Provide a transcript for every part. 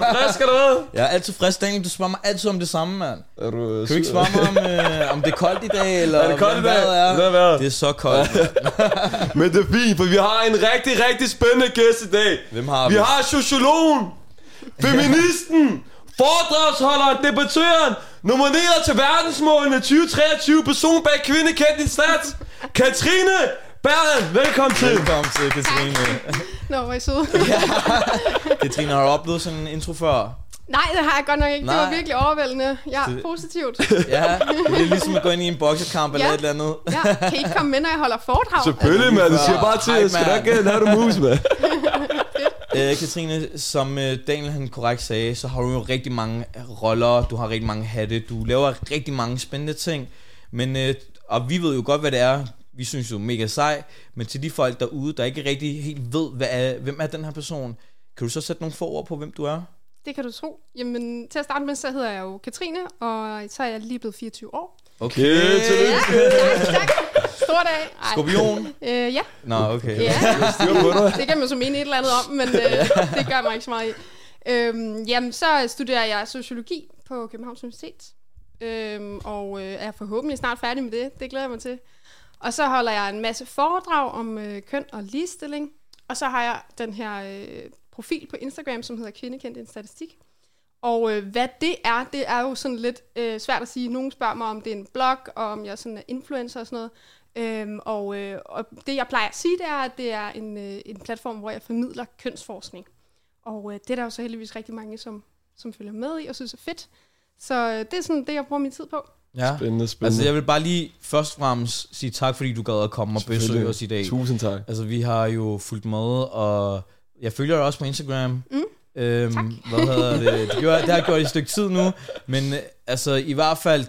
du frisk eller hvad? Jeg er altid frisk, Daniel. Du spørger mig altid om det samme, mand. Er du, Kan du ikke svare mig om, øh, om det er koldt i dag, eller Er det koldt i dag? er? Hvad er vejret? Det er så koldt. Men det er fint, for vi har en rigtig, rigtig spændende gæst i dag. Hvem har Vi vi? har sociologen, feministen, foredragsholderen, debattøren, nomineret til verdensmålene 2023, person bag kvinde kendt i stats, Katrine Berlen. Velkommen til. Velkommen til, Katrine. Nå, hvor er I søde. Katrine, har du oplevet sådan en intro før? Nej, det har jeg godt nok ikke. Det var Nej. virkelig overvældende. Ja, Det- positivt. Ja, det er ligesom at gå ind i en boksekamp eller Ja. et eller andet. Ja, kan I ikke komme med, når jeg holder foredrag? Selvfølgelig, mand. Du siger bare til, jeg skal nok gerne have du mus, mand. Øh, Katrine, som øh, Daniel han korrekt sagde, så har du jo rigtig mange roller, du har rigtig mange hatte, du laver rigtig mange spændende ting, men, øh, og vi ved jo godt, hvad det er, vi synes jo mega sej, men til de folk derude, der ikke rigtig helt ved, hvad er, hvem er den her person, kan du så sætte nogle få ord på, hvem du er? Det kan du tro. Jamen, til at starte med, så hedder jeg jo Katrine, og så er jeg lige blevet 24 år. Okay, Okay, tillykke. Tak, tak. Stor dag. Ej. Skorpion? Øh, ja, Nå, okay. ja. Det kan man så mene et eller andet om, men øh, det gør mig ikke så meget i. Øhm, jamen, så studerer jeg sociologi på Københavns Universitet, øhm, og øh, er forhåbentlig snart færdig med det. Det glæder jeg mig til. Og så holder jeg en masse foredrag om øh, køn og ligestilling. Og så har jeg den her øh, profil på Instagram, som hedder Kvindekendt en statistik. Og øh, hvad det er, det er jo sådan lidt øh, svært at sige. Nogen spørger mig, om det er en blog, og om jeg sådan er influencer og sådan noget. Øhm, og, øh, og det, jeg plejer at sige, det er, at det er en, øh, en platform, hvor jeg formidler kønsforskning. Og øh, det er der jo så heldigvis rigtig mange, som, som følger med i og synes er fedt. Så øh, det er sådan det, jeg bruger min tid på. Ja. Spændende, Altså, spændende. jeg vil bare lige først og fremmest sige tak, fordi du gad at komme og besøge os i dag. Tusind tak. Altså, vi har jo fulgt med, og jeg følger dig også på Instagram. Mm. Øhm, Tak. Hvad hedder det? Det, gjorde, det har jeg gjort i et stykke tid nu, men øh, altså, i hvert fald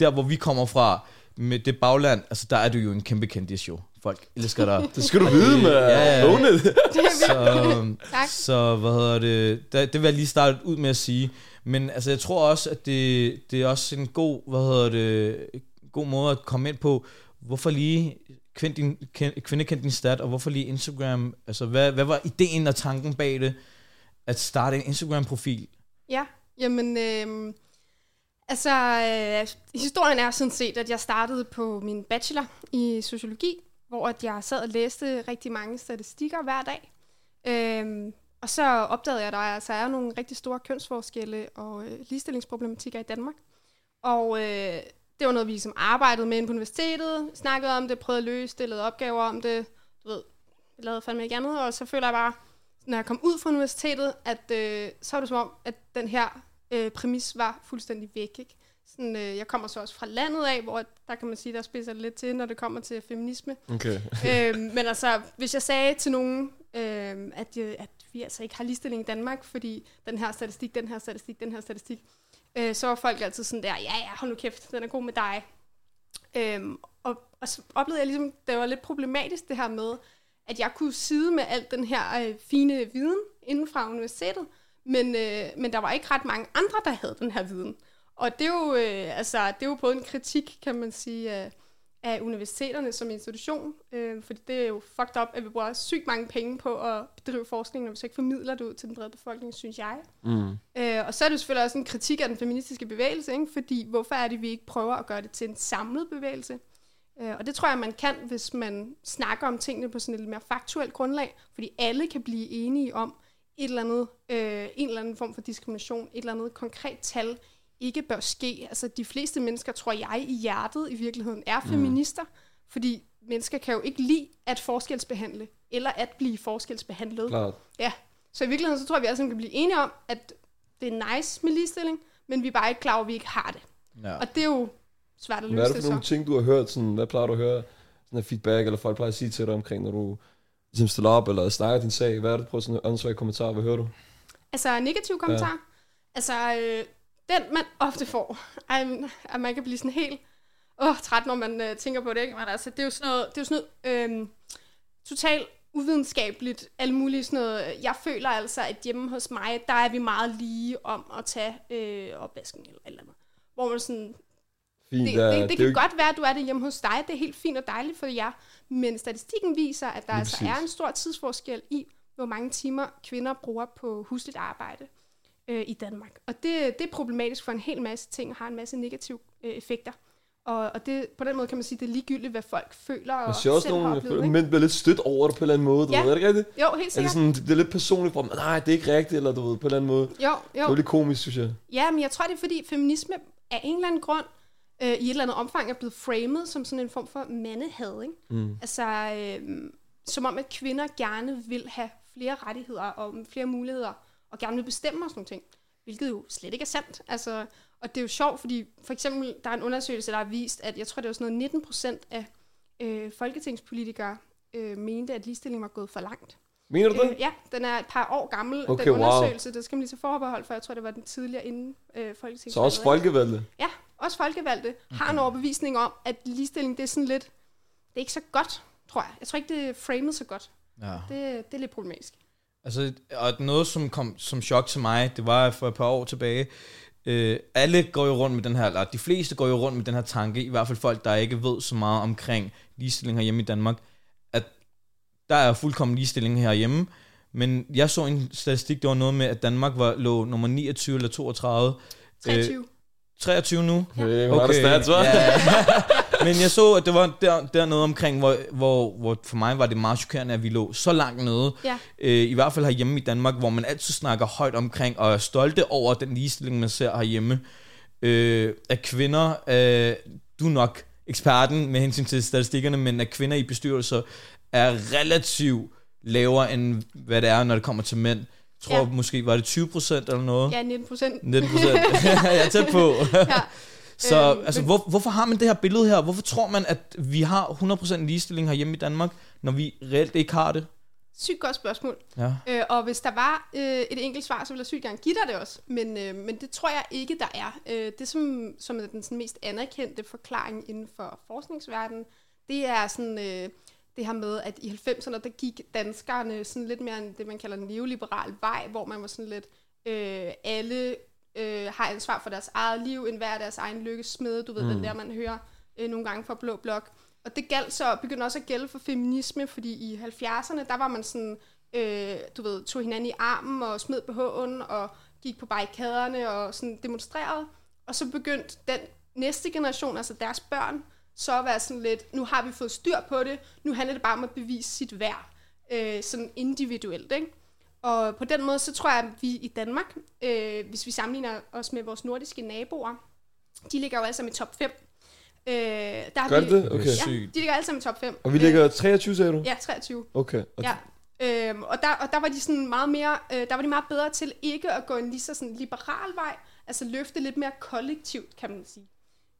der, hvor vi kommer fra, med det bagland, altså, der er du jo en kæmpe kendis jo. Folk elsker dig. Det skal du vide, med Ja, ja. Er virkelig- så, Tak. så hvad hedder det, det, det vil jeg lige starte ud med at sige. Men altså, jeg tror også, at det, det er også en god, hvad hedder det, god måde at komme ind på, hvorfor lige kvind din, kvinde kendte din stat, og hvorfor lige Instagram, altså hvad, hvad var ideen og tanken bag det, at starte en Instagram-profil? Ja, jamen, øh, altså, øh, historien er sådan set, at jeg startede på min bachelor i sociologi, hvor at jeg sad og læste rigtig mange statistikker hver dag. Øhm, og så opdagede jeg, at der altså er nogle rigtig store kønsforskelle og øh, ligestillingsproblematikker i Danmark. Og øh, det var noget, vi som arbejdede med inde på universitetet, snakkede om det, prøvede at løse det, lavede opgaver om det, du ved, jeg lavede fandme ikke andet, og så føler jeg bare, når jeg kom ud fra universitetet, at øh, så var det som om, at den her øh, præmis var fuldstændig væk. Ikke? Sådan, øh, jeg kommer så også fra landet af, hvor der kan man sige, der spidser det lidt til, når det kommer til feminisme. Okay. øhm, men altså, hvis jeg sagde til nogen, øhm, at, øh, at vi altså ikke har ligestilling i Danmark, fordi den her statistik, den her statistik, den her statistik, øh, så var folk altid sådan der, ja, ja, hold nu kæft, den er god med dig. Øhm, og, og så oplevede jeg ligesom, det var lidt problematisk det her med, at jeg kunne sidde med alt den her øh, fine viden inden fra universitetet, men, øh, men der var ikke ret mange andre, der havde den her viden. Og det er jo, øh, altså, det er jo både en kritik, kan man sige, af, af universiteterne som institution, øh, fordi det er jo fucked up, at vi bruger sygt mange penge på at bedrive forskning, når vi så ikke formidler det ud til den brede befolkning, synes jeg. Mm. Øh, og så er det selvfølgelig også en kritik af den feministiske bevægelse, ikke? fordi hvorfor er det, vi ikke prøver at gøre det til en samlet bevægelse? Øh, og det tror jeg, man kan, hvis man snakker om tingene på sådan et lidt mere faktuelt grundlag, fordi alle kan blive enige om et eller andet, øh, en eller anden form for diskrimination, et eller andet konkret tal, ikke bør ske. Altså de fleste mennesker, tror jeg, i hjertet i virkeligheden er feminister, fordi mennesker kan jo ikke lide at forskelsbehandle, eller at blive forskelsbehandlet. Klart. Ja, så i virkeligheden, så tror jeg, vi alle sammen kan blive enige om, at det er nice med ligestilling, men vi er bare ikke klar over, at vi ikke har det. Ja. Og det er jo svært at Hvad er løse det det, for nogle så. ting, du har hørt? Sådan, hvad plejer du at høre? Sådan feedback, eller folk plejer at sige til dig omkring, når du ligesom stiller op, eller snakker din sag? Hvad er det? Prøv sådan en kommentar. Hvad hører du? Altså negativ kommentar. Ja. Altså, øh, den man ofte får, ej, at man kan blive sådan helt åh, træt, når man øh, tænker på det. Ikke? Men altså, det er jo sådan noget, det er jo sådan noget øh, totalt uvidenskabeligt, alle mulige sådan noget. Jeg føler altså, at hjemme hos mig, der er vi meget lige om at tage øh, opvasken eller eller andet. Hvor man sådan, Fint, det, det, det, det er kan jo godt være, at du er det hjemme hos dig. Det er helt fint og dejligt for jer. Men statistikken viser, at der Lige altså præcis. er en stor tidsforskel i, hvor mange timer kvinder bruger på husligt arbejde øh, i Danmark. Og det, det er problematisk for en hel masse ting og har en masse negative øh, effekter. Og, og det, på den måde kan man sige, at det er ligegyldigt, hvad folk føler og selv har oplevet. føler, ikke? mænd bliver lidt stødt over det på en eller anden måde, du Ja. ved, er det ikke rigtigt? Jo, helt Er det, sikkert. sådan, det er lidt personligt for dem, nej, det er ikke rigtigt, eller du ved, på en eller anden måde. Jo, Det er jo. lidt komisk, synes jeg. Ja, men jeg tror, det er fordi feminisme af en eller anden grund øh, i et eller andet omfang er blevet framed som sådan en form for mandehad. Ikke? Mm. Altså, øh, som om, at kvinder gerne vil have flere rettigheder og flere muligheder, og gerne vil bestemme og sådan nogle ting. Hvilket jo slet ikke er sandt. Altså, og det er jo sjovt, fordi for eksempel, der er en undersøgelse, der har vist, at jeg tror, det var sådan noget 19 procent af øh, folketingspolitikere øh, mente, at ligestilling var gået for langt. Mener du det? Øh, ja, den er et par år gammel, Okay, den wow. undersøgelse. Det skal man lige til forbehold for. Jeg tror, det var den tidligere inden øh, folketingsvalget. Så også folkevalgte. Ja, også folkevalgte har en overbevisning om, at ligestilling, det er sådan lidt... Det er ikke så godt, tror jeg. Jeg tror ikke, det er framet så godt. Ja. Det, det er lidt problematisk. Altså, og noget, som kom som chok til mig, det var for et par år tilbage. Øh, alle går jo rundt med den her, eller de fleste går jo rundt med den her tanke, i hvert fald folk, der ikke ved så meget omkring ligestilling herhjemme i Danmark, at der er fuldkommen ligestilling herhjemme. Men jeg så en statistik, der var noget med, at Danmark var, lå nummer 29 eller 32. 23. 23 nu? Ja. Øh, okay. stats, hva'? ja. Men jeg så, at det var der, der noget omkring, hvor, hvor, hvor for mig var det meget chokerende, at vi lå så langt nede. Ja. Øh, I hvert fald herhjemme i Danmark, hvor man altid snakker højt omkring, og er stolte over den ligestilling, man ser herhjemme. Øh, at kvinder, øh, du er nok eksperten med hensyn til statistikkerne, men at kvinder i bestyrelser er relativt lavere, end hvad det er, når det kommer til mænd. Jeg tror Ja. ja. måske, var det 20 procent eller noget? Ja, 19 procent. 19 procent. jeg er tæt på. ja. Så Øhm, altså, men- hvor, hvorfor har man det her billede her? Hvorfor tror man, at vi har 100% ligestilling herhjemme i Danmark, når vi reelt ikke har det? Sygt godt spørgsmål. Ja. Øh, og hvis der var øh, et enkelt svar, så ville jeg sygt gerne give dig det også. Men, øh, men det tror jeg ikke, der er. Øh, det, som, som er den sådan, mest anerkendte forklaring inden for forskningsverdenen, det er sådan... Øh, det her med, at i 90'erne, der gik danskerne sådan lidt mere en, det, man kalder en neoliberal vej, hvor man var sådan lidt, øh, alle øh, har ansvar for deres eget liv, en hver deres egen lykkesmed, du ved, mm. den der, man hører øh, nogle gange fra Blå Blok. Og det galt så, begyndte også at gælde for feminisme, fordi i 70'erne, der var man sådan, øh, du ved, tog hinanden i armen og smed BH'en og gik på barrikaderne og sådan demonstrerede. Og så begyndte den næste generation, altså deres børn, så at være sådan lidt, nu har vi fået styr på det, nu handler det bare om at bevise sit værd, øh, sådan individuelt, ikke? Og på den måde, så tror jeg, at vi i Danmark, øh, hvis vi sammenligner os med vores nordiske naboer, de ligger jo alle sammen i top 5. Øh, der har Gør vi, det? Okay. Ja. De ligger alle sammen i top 5. Og vi ligger 23, sagde du? Ja, 23. Okay. Og Ja. Øhm, og, der, og der var de sådan meget mere, øh, der var de meget bedre til ikke at gå en lige så sådan liberal vej, altså løfte lidt mere kollektivt, kan man sige.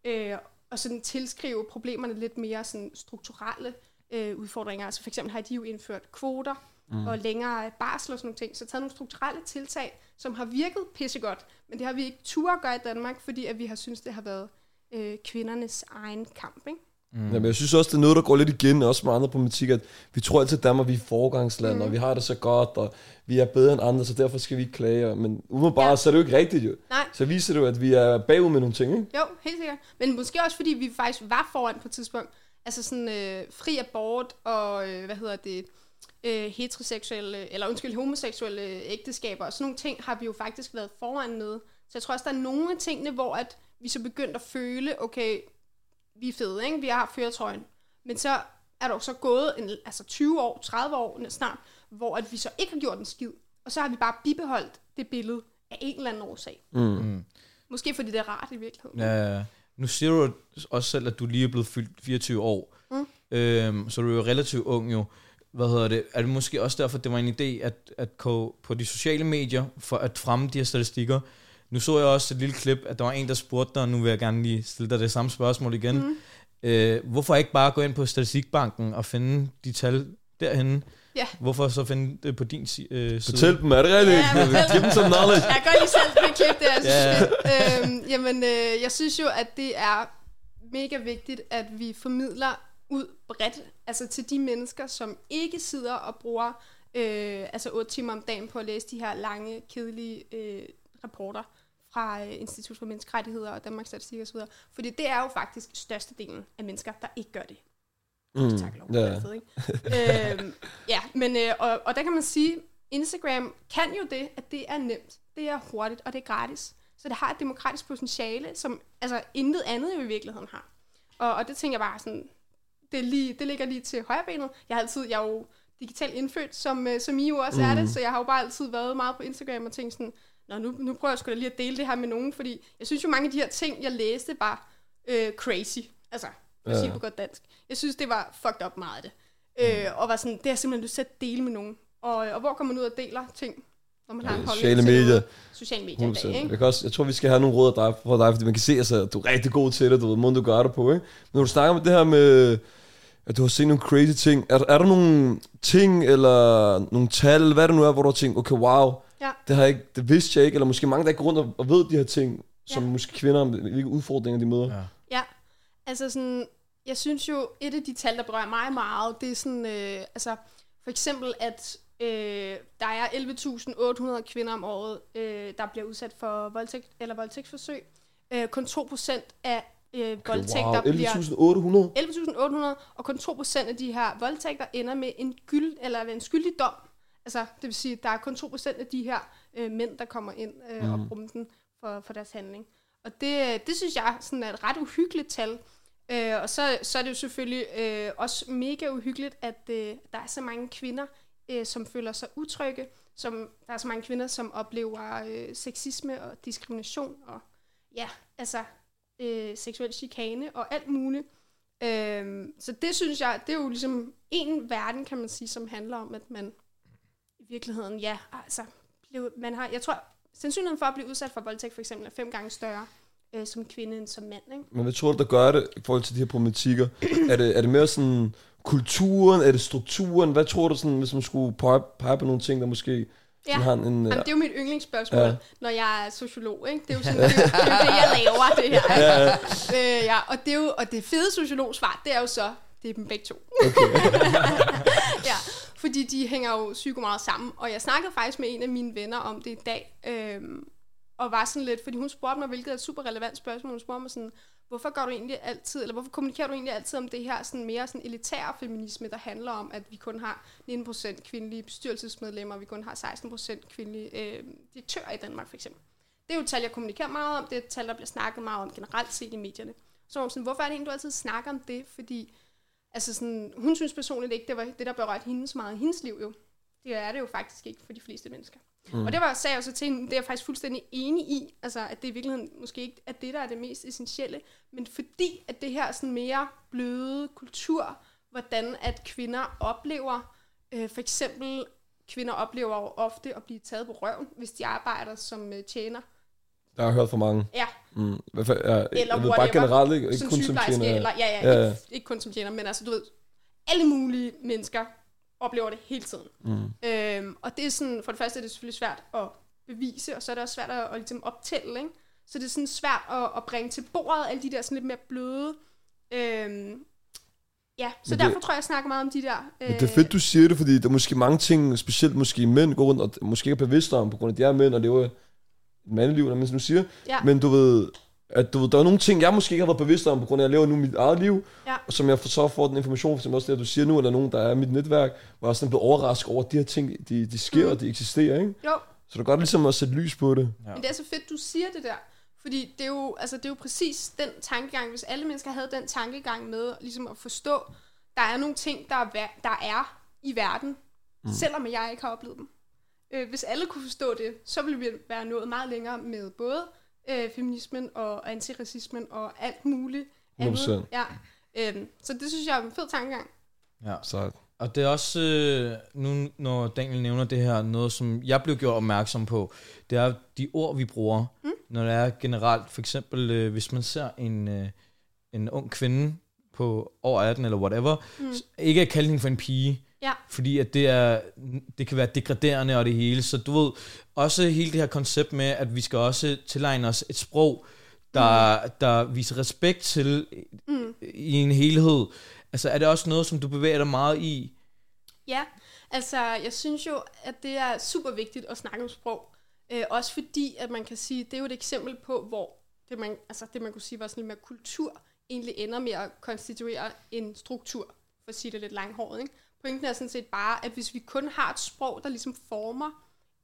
Øh, og sådan tilskrive problemerne lidt mere sådan strukturelle øh, udfordringer. Altså for eksempel har de jo indført kvoter mm. og længere barsel og sådan nogle ting. Så taget nogle strukturelle tiltag, som har virket pissegodt. Men det har vi ikke tur at gøre i Danmark, fordi at vi har synes det har været øh, kvindernes egen kamp. Ikke? Mm. Jamen, jeg synes også, det er noget, der går lidt igen, også med andre problematik, at vi tror altid, at Danmark vi er forgangsland, mm. og vi har det så godt, og vi er bedre end andre, så derfor skal vi ikke klage. Men umiddelbart, ja. Ja. så er det jo ikke rigtigt jo. Nej. Så viser det jo, at vi er bagud med nogle ting, ikke? Jo, helt sikkert. Men måske også fordi vi faktisk var foran på et tidspunkt. Altså sådan øh, fri abort og, øh, hvad hedder det, øh, heteroseksuelle, eller undskyld, homoseksuelle ægteskaber og sådan nogle ting har vi jo faktisk været foran med. Så jeg tror også, der er nogle af tingene, hvor at vi så begyndt at føle, okay, vi er fede, ikke? Vi har føretrøjen. Men så er der jo så gået en, altså 20 år, 30 år snart, hvor at vi så ikke har gjort en skid. Og så har vi bare bibeholdt det billede af en eller anden årsag. Mm. Måske fordi det er rart i virkeligheden. Ja, ja. nu siger du også selv, at du lige er blevet fyldt 24 år. Mm. Øhm, så du er jo relativt ung jo. Hvad hedder det? Er det måske også derfor, at det var en idé, at, at gå på de sociale medier, for at fremme de her statistikker? Nu så jeg også et lille klip, at der var en, der spurgte dig, og nu vil jeg gerne lige stille dig det samme spørgsmål igen. Mm. Øh, hvorfor ikke bare gå ind på Statistikbanken og finde de tal, derhen. Ja. Hvorfor så finde det på din øh, side? Fortæl dem, er det rigtigt? Ja, Giv dem some knowledge. Jeg kan godt lige selv det klip der. Ja. øhm, jamen, øh, jeg synes jo, at det er mega vigtigt, at vi formidler ud bredt, altså til de mennesker, som ikke sidder og bruger øh, altså 8 timer om dagen på at læse de her lange, kedelige øh, rapporter fra øh, Institut for Menneskerettigheder og Danmarks Statistik osv. Fordi det er jo faktisk størstedelen af mennesker, der ikke gør det. Mm. Tak, lov. Ja. Fed, ikke? øhm, ja, men øh, og, og der kan man sige, Instagram kan jo det, at det er nemt, det er hurtigt, og det er gratis. Så det har et demokratisk potentiale, som altså intet andet jo i virkeligheden har. Og, og det tænker jeg bare sådan, det, er lige, det ligger lige til højrebenet. Jeg har altid, jeg er jo digitalt indfødt, som, øh, som I jo også mm. er det, så jeg har jo bare altid været meget på Instagram og tænkt sådan, Nå, nu, nu prøver jeg sgu da lige at dele det her med nogen, fordi jeg synes jo mange af de her ting, jeg læste, var øh, crazy. Altså, for Ja. sige på godt dansk. Jeg synes, det var fucked up meget af det. Øh, og var sådan, det har jeg simpelthen lyst til at dele med nogen. Og, og hvor kommer man ud og deler ting, når man har en holdning Sociale medier. Sociale medier. i 100%. dag, ikke? Jeg, kan også, jeg tror, vi skal have nogle råd af dig, fra dig, fordi man kan se, altså, at du er rigtig god til det, du ved, måden du gør det på, ikke? Men når du snakker med det her med, at du har set nogle crazy ting, er, er der nogle ting, eller nogle tal, hvad det nu er, hvor du har tænkt, okay, wow, Ja. det, har jeg ikke, det vidste jeg ikke, eller måske mange, der ikke går rundt og, og ved de her ting, som Ja. måske kvinder, hvilke udfordringer de møder. Ja. Ja, altså sådan, jeg synes jo, et af de tal, der berører mig meget, det er sådan, øh, altså for eksempel, at øh, der er 11.800 kvinder om året, øh, der bliver udsat for voldtægt eller voldtægtsforsøg. Øh, kun 2% af øh, voldtægter wow, bliver 11.800? 11.800, og kun 2% af de her voldtægter ender med en, gyld, eller en skyldig dom. Altså, det vil sige, at der er kun 2% af de her øh, mænd, der kommer ind øh, mm. og bruger den for, for deres handling. Og det, det synes jeg sådan er et ret uhyggeligt tal. Øh, og så, så er det jo selvfølgelig øh, også mega uhyggeligt, at øh, der er så mange kvinder, øh, som føler sig utrygge. Som, der er så mange kvinder, som oplever øh, sexisme og diskrimination og ja, altså øh, seksuel chikane og alt muligt. Øhm, så det synes jeg, det er jo ligesom en verden, kan man sige, som handler om, at man i virkeligheden, ja, altså, blev, man har, jeg tror, sandsynligheden for at blive udsat for voldtægt for eksempel er fem gange større øh, som kvinde end som mand, ikke? Men hvad tror du, der gør det i forhold til de her problematikker? er, det, er det mere sådan kulturen? Er det strukturen? Hvad tror du, sådan, hvis man skulle pege, pege på nogle ting, der måske Ja. sådan har en... en Jamen, det er jo mit yndlingsspørgsmål, Ja. når jeg er sociolog, ikke? Det er jo, sådan, det, er det, er jo det, jeg laver, det her. Ja, ja. Øh, ja, og det, er jo, og det fede sociologsvar, det er jo så, det er dem begge to. ja, fordi de hænger jo psyko meget sammen. Og jeg snakkede faktisk med en af mine venner om det i dag, øhm, og var sådan lidt, fordi hun spurgte mig, hvilket er et super relevant spørgsmål, hun spurgte mig sådan, hvorfor gør du egentlig altid, eller hvorfor kommunikerer du egentlig altid om det her sådan mere sådan elitære feminisme, der handler om, at vi kun har 19% kvindelige bestyrelsesmedlemmer, og vi kun har 16% kvindelige øh, direktører i Danmark for eksempel. Det er jo et tal, jeg kommunikerer meget om, det er et tal, der bliver snakket meget om generelt set i medierne. Så hun sådan, hvorfor er det egentlig, du altid snakker om det? Fordi altså sådan, hun synes personligt ikke, det var det, der berørte hende så meget i hendes liv jo. Det er det jo faktisk ikke for de fleste mennesker. Mm. Og det var, sagde jeg så til hende, det er jeg faktisk fuldstændig enig i, altså at det i virkeligheden måske ikke er det, der er det mest essentielle, men fordi at det her sådan mere bløde kultur, hvordan at kvinder oplever, øh, for eksempel kvinder oplever jo ofte at blive taget på røven, hvis de arbejder som øh, tjener. Der har jeg hørt for mange. Ja, Mm. Hvad, fa- ja, eller jeg ved bare generelt, ikke, ikke kun som tjener. eller, ja, ja, Ja, ja, ja. Ikke, ikke kun som tjener, men altså, du ved, alle mulige mennesker oplever det hele tiden. Mm. Øhm, og det er sådan, for det første er det selvfølgelig svært at bevise, og så er det også svært at, at ligesom optælle, ikke? Så det er sådan svært at, at bringe til bordet alle de der sådan lidt mere bløde, øhm, ja, så Men derfor det- tror jeg, jeg snakker meget om de der... Men det er fedt, du siger det, fordi der er måske mange ting, specielt måske mænd går rundt og måske ikke er bevidste om, på grund af, at de er mænd, og det er jo et mandeliv, som du siger. Ja. Men du ved, at du ved, der er nogle ting, jeg måske ikke har været bevidst om, på grund af, at jeg lever nu mit eget liv, Ja. og som jeg så får den information, for eksempel også det, du siger nu, eller nogen, der er i mit netværk, hvor jeg sådan blevet overrasket over, at de her ting, de, de sker, Mm. og de eksisterer, ikke? Jo, Så det er godt ligesom at sætte lys på det. Ja. Men det er så fedt, du siger det der. Fordi det er, jo, altså, det er jo præcis den tankegang, hvis alle mennesker havde den tankegang med ligesom at forstå, der er nogle ting, der er, der er i verden, mm. selvom jeg ikke har oplevet dem. Øh, hvis alle kunne forstå det, så ville vi være nået meget længere med både øh, feminismen og antiracismen og alt muligt andet. 100%. Ja. Øhm, så det synes jeg er en fed tankegang. Ja. Så Og det er også, øh, nu når Daniel nævner det her, noget som jeg blev gjort opmærksom på, det er de ord, vi bruger, mm. når det er generelt. For eksempel, øh, hvis man ser en, øh, en ung kvinde på over 18 eller whatever, mm. ikke at kalde hende for en pige, Ja. Fordi at det, er, det kan være degraderende og det hele. Så du ved, også hele det her koncept med, at vi skal også tilegne os et sprog, der, mm. der viser respekt til mm. i en helhed. Altså er det også noget, som du bevæger dig meget i? Ja, altså jeg synes jo, at det er super vigtigt at snakke om sprog. Øh, også fordi, at man kan sige, det er jo et eksempel på, hvor det man, altså det man kunne sige var sådan lidt mere kultur, egentlig ender med at konstituere en struktur, for at sige det lidt langhåret. Ikke? Pointen er sådan set bare, at hvis vi kun har et sprog, der ligesom former,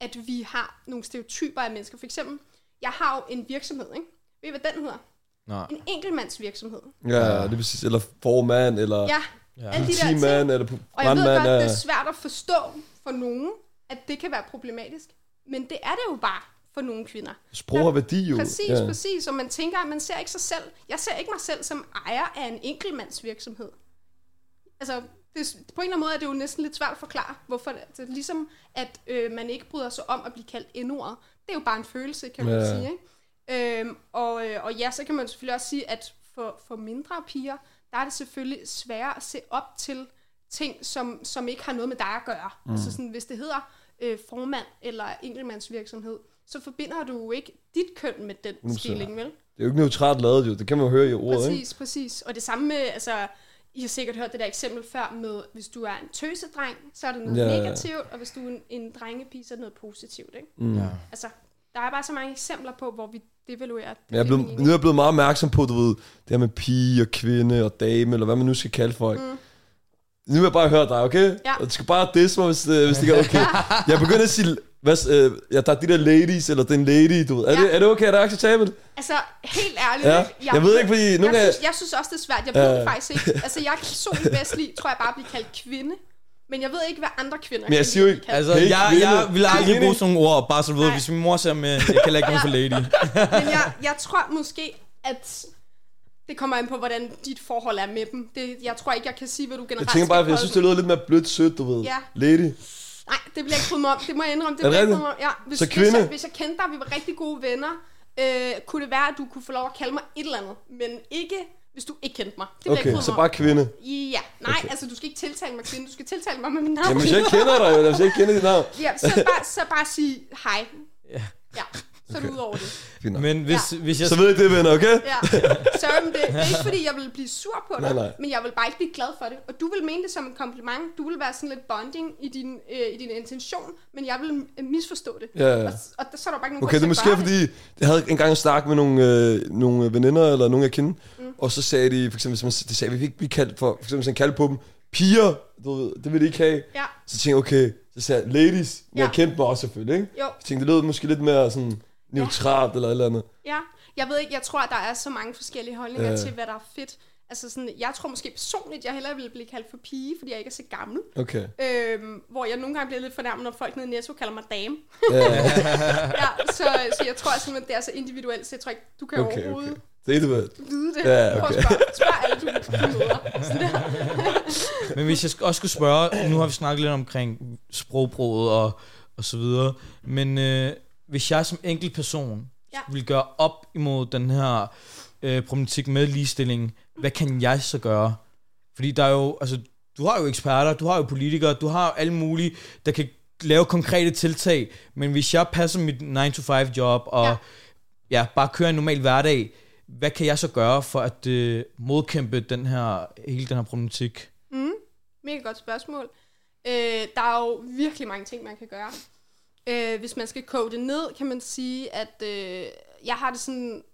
at vi har nogle stereotyper af mennesker. For eksempel, jeg har jo en virksomhed, ikke? Ved I, hvad den hedder? Nej. En enkeltmandsvirksomhed. Ja, det vil sige, eller formand, eller Ja, Ja. alle de der ting. teammand, eller Og jeg ved godt, ja. det er svært at forstå for nogen, at det kan være problematisk. Men det er det jo bare for nogle kvinder. Sprog har værdi jo. Præcis, ja. præcis. Og man tænker, at man ser ikke sig selv. Jeg ser ikke mig selv som ejer af en enkeltmandsvirksomhed. Altså, det, på en eller anden måde er det jo næsten lidt svært at forklare, hvorfor det, det er ligesom, at øh, man ikke bryder sig om at blive kaldt endordet. Det er jo bare en følelse, kan man Ja. sige. Ikke? Øhm, og, øh, og ja, så kan man selvfølgelig også sige, at for, for mindre piger, der er det selvfølgelig sværere at se op til ting, som, som ikke har noget med dig at gøre. Mm. Altså sådan, hvis det hedder øh, formand eller enkeltmandsvirksomhed, så forbinder du jo ikke dit køn med den 100%. stilling, vel? Det er jo ikke neutralt lavet, jo. Det kan man jo høre i ordet, ikke? Præcis, præcis. Og det samme med, altså, I har sikkert hørt det der eksempel før med, hvis du er en tøsedreng, så er det noget Ja, negativt, og hvis du er en, en drengepige, så er det noget positivt, ikke? Mm. Ja. Altså, der er bare så mange eksempler på, hvor vi devaluerer det. Jeg er blevet, nu er jeg blevet meget opmærksom på, du ved, det her med pige og kvinde og dame, eller hvad man nu skal kalde folk. Mm. Nu vil jeg bare høre dig, okay? Ja. Og du skal bare disse mig, hvis, øh, hvis det ikke er okay. jeg begynder at sige, hvad, øh, ja, der er de der ladies, eller den lady, du ved. Er, Ja. det, er det okay? Er det acceptabelt? Altså, helt ærligt, Ja. ikke? Jeg ved ikke, fordi nogle jeg, af- synes, jeg synes også, det er svært. Jeg ved Ja. det faktisk ikke. Altså, jeg kan personligt bedst lide, tror jeg bare, at blive kaldt kvinde. Men jeg ved ikke, hvad andre kvinder Men jeg siger jo ikke-. Altså, Hey, jeg, kvinde. jeg vil aldrig bruge sådan nogle ord, bare så du ved, hvis min mor ser med, jeg kan ikke nogen for lady. Men jeg, jeg tror måske, at det kommer an på, hvordan dit forhold er med dem. Det, jeg tror ikke, jeg kan sige, hvad du generelt Jeg tænker bare, jeg synes, det lyder lidt mere blødt sødt, du ved. Ja. Lady. Nej, det bliver jeg ikke bryde mig om. Det må jeg indrømme. Det Er det rigtigt? mig om. Ja, hvis, Så Hvis kvinde? jeg, hvis jeg kendte dig, vi var rigtig gode venner, øh, kunne det være, at du kunne få lov at kalde mig et eller andet. Men ikke, hvis du ikke kendte mig. Det bliver jeg Okay, ikke så bare kvinde. Ja, nej, okay. altså du skal ikke tiltale mig kvinde. Du skal tiltale mig med mit navn. Jamen, hvis jeg ikke kender dig, jo, hvis jeg ikke kender dit navn. ja, så bare, så bare sige hej. Ja. Ja, så er du ud over det. Fint nok. Men hvis, ja. hvis jeg... Så ved jeg det, venner, okay? Ja, sorry, men det, det er ikke fordi, jeg vil blive sur på dig, Nej, nej. men jeg vil bare ikke blive glad for det. Og du vil mene det som en kompliment. Du vil være sådan lidt bonding i din, øh, i din intention, men jeg vil øh, misforstå det. Ja, ja. Og, og der, så er der bare ikke nogen Okay, det er måske gøre fordi, jeg havde engang en snak med nogle, øh, nogle veninder, eller nogle jeg kender, mm. og så sagde de, for eksempel, hvis man, de sagde, vi ikke blive kaldt for, for eksempel, hvis man kaldte på dem, piger, du ved, det vil de ikke have. Ja, Så tænkte jeg, okay, så sagde jeg, ladies, men Ja. jeg kendte mig også selvfølgelig, ikke? jo, Jeg tænkte, det lød måske lidt mere sådan neutralt, eller et eller andet. ja. Jeg ved ikke, jeg tror, at der er så mange forskellige holdninger Ja. til, hvad der er fedt. Altså sådan, jeg tror måske personligt, jeg hellere ville blive kaldt for pige, fordi jeg ikke er så gammel. Okay. Øhm, hvor jeg nogle gange bliver lidt fornærmet, når folk nede i Netto kalder mig dame. Ja, ja, så, så jeg tror simpelthen, det er så individuelt, så jeg tror ikke, du kan okay, overhovedet okay. Det er det, vide det. Ja, Prøv okay. at spørge, spørg alle, du, du møder. Men hvis jeg også skulle spørge, nu har vi snakket lidt omkring sprogbruget og, og så videre, men øh, hvis jeg som enkelt person Ja. vil gøre op imod den her øh, problematik med ligestilling, hvad kan jeg så gøre? Fordi der er jo, altså, du har jo eksperter, du har jo politikere, du har jo alle mulige, der kan lave konkrete tiltag, men hvis jeg passer mit 9-to-5 job og Ja. ja. bare kører en normal hverdag, hvad kan jeg så gøre for at øh, modkæmpe den her, hele den her problematik? Mega godt spørgsmål. Øh, der er jo virkelig mange ting, man kan gøre. Øh, hvis man skal koge det ned, kan man sige, at øh, jeg har det sådan,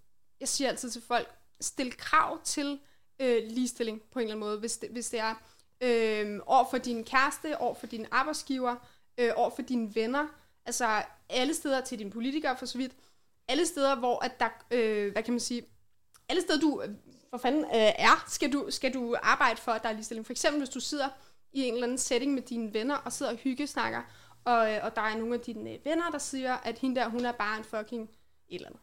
jeg siger altid til folk, stil krav til øh, ligestilling på en eller anden måde, hvis det, hvis det er øh, over for din kæreste, over for din arbejdsgiver, øh, over for dine venner, altså alle steder til dine politikere for så vidt, alle steder, hvor at der, øh, hvad kan man sige, alle steder du, for fanden øh, er, skal du, skal du arbejde for, at der er ligestilling. For eksempel, hvis du sidder i en eller anden setting med dine venner, og sidder og hyggesnakker, og, øh, og der er nogle af dine øh, venner, der siger, at hende der, hun er bare en fucking et eller andet.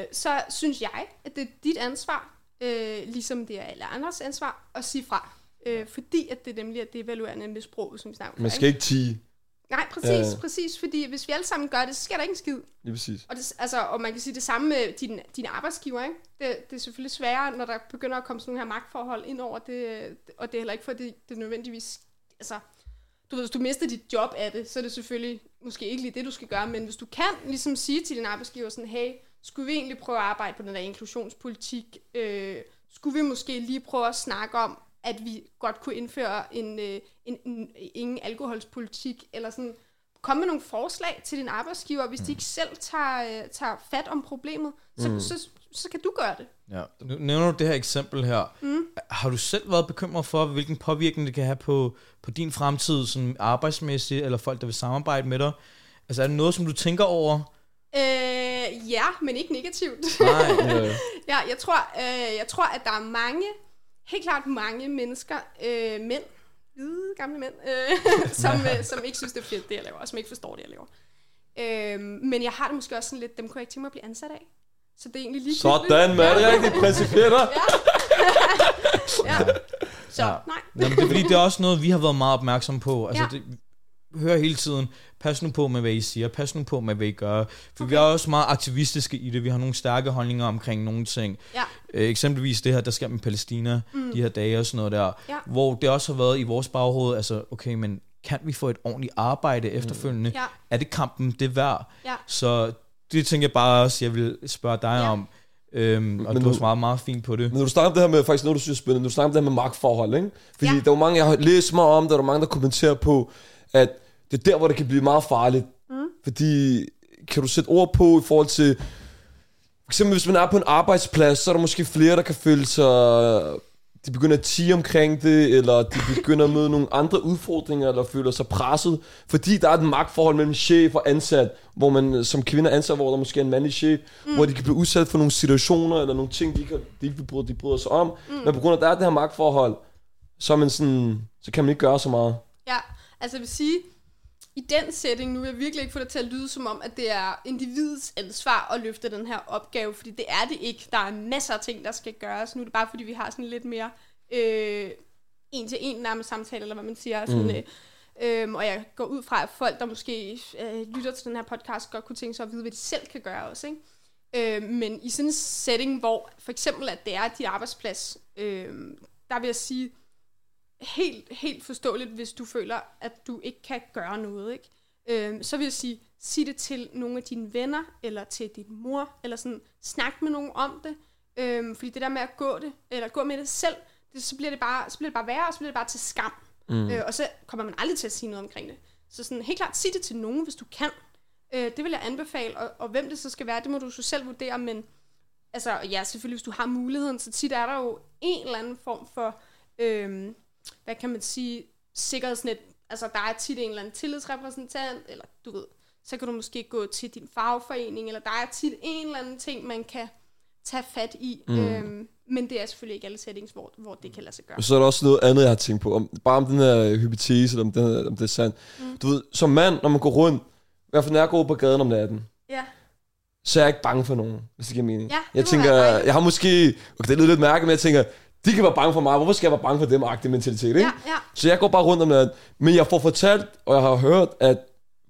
Øh, så synes jeg, at det er dit ansvar, øh, ligesom det er alle andres ansvar, at sige fra. Øh, fordi at det nemlig er det evaluerende med sproget, som vi snakker om. Man skal ikke tige. Nej, præcis, øh. præcis, fordi hvis vi alle sammen gør det, så sker der ikke en skid. Lige præcis. Og, det, altså, og man kan sige det samme med din, din arbejdsgiver, ikke? Det, det er selvfølgelig sværere, når der begynder at komme sådan nogle her magtforhold ind over det, og det er heller ikke, fordi det nødvendigvis altså, du ved, hvis du mister dit job af det, så er det selvfølgelig måske ikke lige det, du skal gøre, men hvis du kan ligesom sige til din arbejdsgiver sådan, hey, skulle vi egentlig prøve at arbejde på den der inklusionspolitik? Øh, skulle vi måske lige prøve at snakke om, at vi godt kunne indføre en, øh, en, en ingen alkoholspolitik, eller sådan, komme med nogle forslag til din arbejdsgiver, hvis de ikke selv tager, øh, tager fat om problemet, så, mm. så, så, så kan du gøre det. Ja. Nu nævner du det her eksempel her. Mm. Har du selv været bekymret for, hvilken påvirkning det kan have på, på din fremtid, sådan arbejdsmæssigt, eller folk, der vil samarbejde med dig? Altså er det noget, som du tænker over? Øh, ja, men ikke negativt. Nej. ja, jeg tror, øh, jeg tror, at der er mange, helt klart mange mennesker, øh, mænd, hvide gamle mænd, øh, som, øh, som ikke synes, det er fedt, det jeg laver, og som ikke forstår det, jeg laver. Øh, men jeg har det måske også sådan lidt, dem kunne jeg ikke tænke mig at blive ansat af. Så det er egentlig lige Sådan, man. Det er rigtig principietter. ja. Så, Ja. nej. Jamen, det er fordi, det er også noget, vi har været meget opmærksom på. Altså, Ja. det, hører hele tiden, pas nu på med, hvad I siger, pas nu på med, hvad I gør. For okay. vi er også meget aktivistiske i det, vi har nogle stærke holdninger omkring nogle ting. Ja. Øh, eksempelvis det her, der sker med Palæstina, mm. de her dage og sådan noget der. Ja. Hvor det også har været i vores baghoved, altså, okay, men kan vi få et ordentligt arbejde efterfølgende? Ja. Er det kampen det værd? Ja. Så det tænker jeg bare også, jeg vil spørge dig Ja. om. Øhm, og Men du har svaret meget fint på det. Men når du snakker om det her med, faktisk noget, du synes er spændende, når du snakker om det her med magtforhold, ikke? Fordi Ja. der er mange, jeg har læst mig om, der er mange, der kommenterer på, at det er der, hvor det kan blive meget farligt. Mm. Fordi, kan du sætte ord på i forhold til, for eksempel hvis man er på en arbejdsplads, så er der måske flere, der kan føle sig, de begynder at tige omkring det, eller de begynder at møde nogle andre udfordringer, eller føler sig presset, fordi der er et magtforhold mellem chef og ansat, hvor man som kvinde er ansat, hvor der måske er en mandlig chef, mm. hvor de kan blive udsat for nogle situationer, eller nogle ting, de ikke, de ikke bryder, de bryder sig om, mm. men på grund af, der er det her magtforhold, så, er man sådan, så kan man ikke gøre så meget. Ja, altså jeg vil sige, i den setting, nu vil jeg virkelig ikke få det til at lyde som om, at det er individets ansvar at løfte den her opgave, fordi det er det ikke. Der er masser af ting, der skal gøres. Nu er det bare, fordi vi har sådan lidt mere øh, en-til-en nærmest samtale, eller hvad man siger. Sådan, mm. øh, øhm, og jeg går ud fra, at folk, der måske øh, lytter til den her podcast, godt kunne tænke sig at vide, hvad de selv kan gøre også. Ikke? Øh, men i sådan en setting, hvor for eksempel, at det er dit arbejdsplads, øh, der vil jeg sige, helt, helt forståeligt, hvis du føler, at du ikke kan gøre noget, ikke? Øhm, så vil jeg sige, sig det til nogle af dine venner, eller til din mor, eller sådan, snak med nogen om det. Øhm, fordi det der med at gå det, eller gå med det selv, det, så, bliver det bare, så bliver det bare værre, og så bliver det bare til skam. Mm. Øh, og så kommer man aldrig til at sige noget omkring det. Så sådan, helt klart, sig det til nogen, hvis du kan. Øh, det vil jeg anbefale, og, og hvem det så skal være, det må du så selv vurdere, men altså, ja, selvfølgelig, hvis du har muligheden, så tit er der jo en eller anden form for, øhm, hvad kan man sige, sikkerhedsnet. Altså, der er tit en eller anden tillidsrepræsentant, eller du ved, så kan du måske gå til din fagforening, eller der er tit en eller anden ting, man kan tage fat i. Mm. Øhm, men det er selvfølgelig ikke alle settings, hvor, hvor det kan lade sig gøre. Og så er der også noget andet, jeg har tænkt på. Om, bare om den her hypotese, eller om, den her, om det er sandt. Mm. Du ved, som mand, når man går rundt, i hvert fald når jeg går på gaden om natten, Ja, så er jeg ikke bange for nogen, hvis det giver mening. Ja, det jeg tænker, jeg har måske, okay, det lyder lidt mærkeligt, men jeg tænker, de kan være bange for mig, hvorfor skal jeg være bange for dem, agtig mentalitet, ikke? ja, ja. Så jeg går bare rundt om natten, men jeg får fortalt, og jeg har hørt, at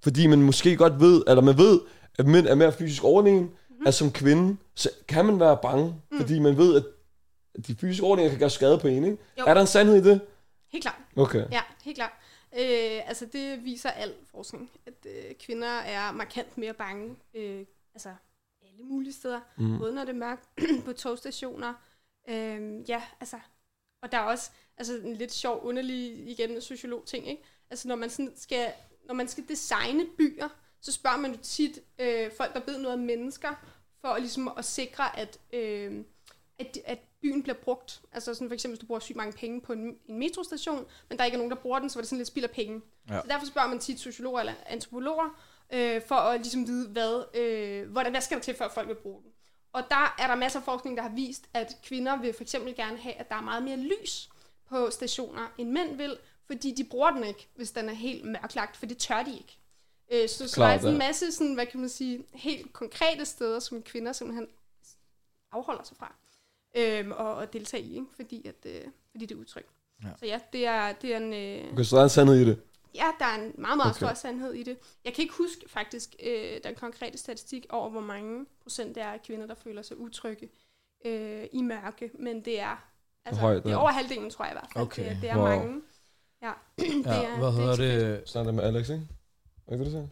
fordi man måske godt ved, eller man ved, at mænd er mere fysisk overlegen, mm. at som kvinde, så kan man være bange, mm. fordi man ved, at de fysiske overlegener kan gøre skade på en, ikke? Jo. Er der en sandhed i det? Helt klart. Okay. Ja, helt klart. Øh, altså det viser al forskning, at øh, kvinder er markant mere bange, øh, altså alle mulige steder, mm. både når det er mørkt på togstationer, øh, ja, altså, og der er også altså en lidt sjov, underlig, igen, sociolog ting, ikke? Altså når man sådan skal, når man skal designe byer, så spørger man jo tit øh, folk, der ved noget om mennesker, for ligesom at sikre, at, øh, at, at byen bliver brugt. Altså sådan for eksempel, hvis du bruger sygt mange penge på en, en metrostation, men der ikke er nogen, der bruger den, så var det sådan lidt spild af penge. Ja. Så derfor spørger man tit sociologer eller antropologer, øh, for at ligesom vide, hvad, øh, hvordan, hvad skal der til, før folk vil bruge den. Og der er der masser af forskning, der har vist, at kvinder vil for eksempel gerne have, at der er meget mere lys på stationer, end mænd vil, fordi de bruger den ikke, hvis den er helt mørklagt, for det tør de ikke. Øh, så, så der er sådan en ja. masse, sådan, hvad kan man sige, helt konkrete steder, som kvinder simpelthen afholder sig fra øhm, og, og deltage i, ikke? Fordi, at, øh, fordi det er utrygt. Ja. Så ja, det er, det er en... Øh, der er en sandhed i det. Ja, der er en meget, meget Okay. stor sandhed i det. Jeg kan ikke huske faktisk øh, den konkrete statistik over, hvor mange procent det er af kvinder, der føler sig utrygge øh, i mørke, men det er, altså, Højt, det er over halvdelen, tror jeg i hvert fald. Okay, Det, det er wow. mange. Ja, Ja, det er, hvad det er hedder det? Snakker med Alex, ikke? Er ikke det, du?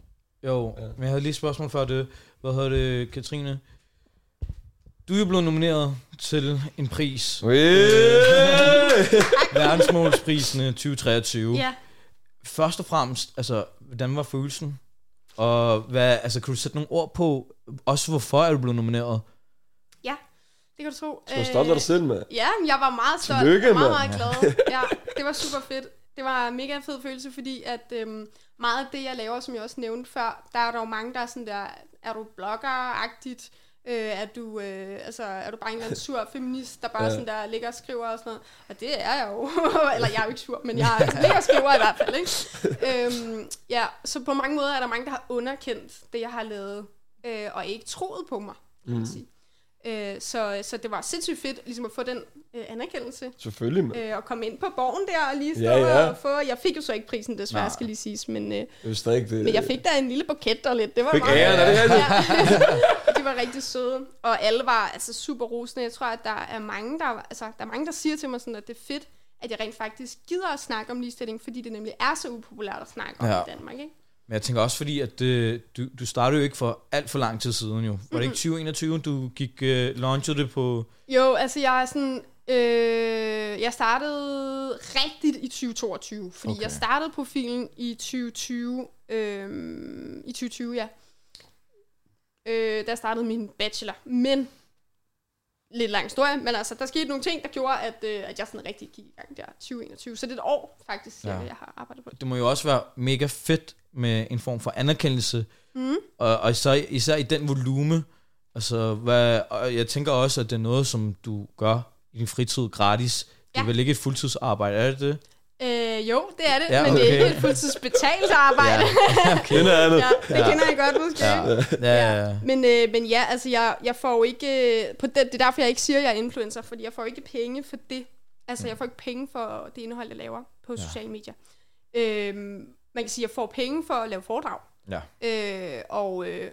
Jo, Ja. men jeg havde lige et spørgsmål før det. Hvad hedder det, Katrine? Du er jo blevet nomineret til en pris. Verdensmålsprisene 2023. Ja, Først og fremmest, altså, hvordan var følelsen? Og hvad, altså, kan du sætte nogle ord på, også hvorfor er du blevet nomineret? det kan du tro. Skal du stoppe af dig selv, med? Ja, men jeg var meget stolt. Tillykke, jeg var meget, meget glad. Ja, det var super fedt. Det var en mega fed følelse, fordi at øhm, meget af det, jeg laver, som jeg også nævnte før, der er der jo mange, der er sådan der, er du blogger-agtigt? Øh, er, du, øh, altså, er du bare en eller anden sur feminist, der bare Ja. sådan der ligger og skriver og sådan noget? Og det er jeg jo. eller jeg er jo ikke sur, men jeg ligger og skriver i hvert fald, ikke? øhm, ja, så på mange måder er der mange, der har underkendt det, jeg har lavet, øh, og ikke troet på mig, kan man Mm. sige. Øh, så, så det var sindssygt fedt ligesom at få den øh, anerkendelse. Selvfølgelig, mand. Øh, og komme ind på borgen der og lige stå Ja, ja. og få... Jeg fik jo så ikke prisen desværre, Nej. skal lige siges, men, øh, ikke det. men jeg fik da en lille buket og lidt. Det var Fik meget æren, er det rigtigt? Ja. Var rigtig søde, og alle var altså super rosende. Jeg tror, at der er mange, der, altså, der, er mange, der siger til mig sådan, at det er fedt, at jeg rent faktisk gider at snakke om ligestilling, fordi det nemlig er så upopulært at snakke om Ja. i Danmark, ikke? Men jeg tænker også fordi, at øh, du, du startede jo ikke for alt for lang tid siden jo. Var det ikke 2021, du gik øh, launchet det på... Jo, altså jeg er sådan... Øh, jeg startede rigtigt i 2022, fordi. Okay. jeg startede profilen i 2020. Øh, I 2020, ja. Øh, der startede min bachelor. Men, lidt lang historie, men altså, der skete nogle ting, der gjorde, at, øh, at jeg sådan rigtig gik i gang der 2021. Så det er et år, faktisk, Ja. ja. jeg har arbejdet på det. Det må jo også være mega fedt med en form for anerkendelse. Mm. Og, og især, især i den volume. Altså, hvad, og jeg tænker også, at det er noget, som du gør i din fritid gratis. Det er Ja. vel ikke et fuldtidsarbejde, er det det? Øh, jo, det er det, Ja, ja, men det er okay. ikke et fuldtidsbetalt arbejde. Det er noget andet. ja, det Ja. kender jeg godt, måske. Ja, ja, ja. Men, øh, men ja, altså jeg, jeg får jo ikke... øh, På det, det er derfor, jeg ikke siger, at jeg er influencer, fordi jeg får ikke penge for det. Altså, jeg får ikke penge for det indhold, jeg laver på Ja. sociale medier. Øhm, man kan sige, at jeg får penge for at lave foredrag. Ja. Øh, og øh,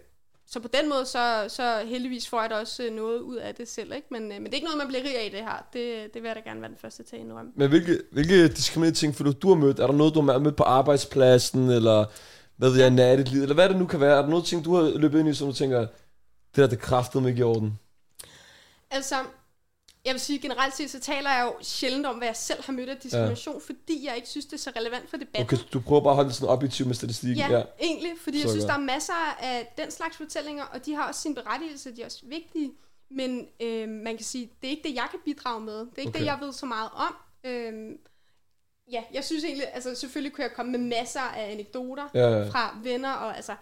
så på den måde, så, så heldigvis får jeg da også øh, noget ud af det selv. Ikke? Men, øh, men det er ikke noget, man bliver rig af det her. Det, det vil jeg da gerne være den første til at indrømme. Men hvilke, hvilke diskriminerende ting føler du, du har mødt? Er der noget, du har mødt på arbejdspladsen, eller hvad ved jeg, nattetlivet, eller hvad det nu kan være? Er der noget ting, du har løbet ind i, som du tænker, det der, det kraftede ikke i orden? Altså, jeg vil sige generelt set, så taler jeg jo sjældent om, hvad jeg selv har mødt af diskrimination, ja. fordi jeg ikke synes, det er så relevant for debatten. Okay, du prøver bare at holde sådan objektivt med statistikken. Ja, Ja. egentlig, fordi jeg Så synes, godt. der er masser af den slags fortællinger, og de har også sin berettigelse, de er også vigtige, men øh, man kan sige, det er ikke det, jeg kan bidrage med. Det er ikke. Okay. det, jeg ved så meget om. Øh, ja, jeg synes egentlig, altså selvfølgelig kunne jeg komme med masser af anekdoter Ja, ja. fra venner, og altså,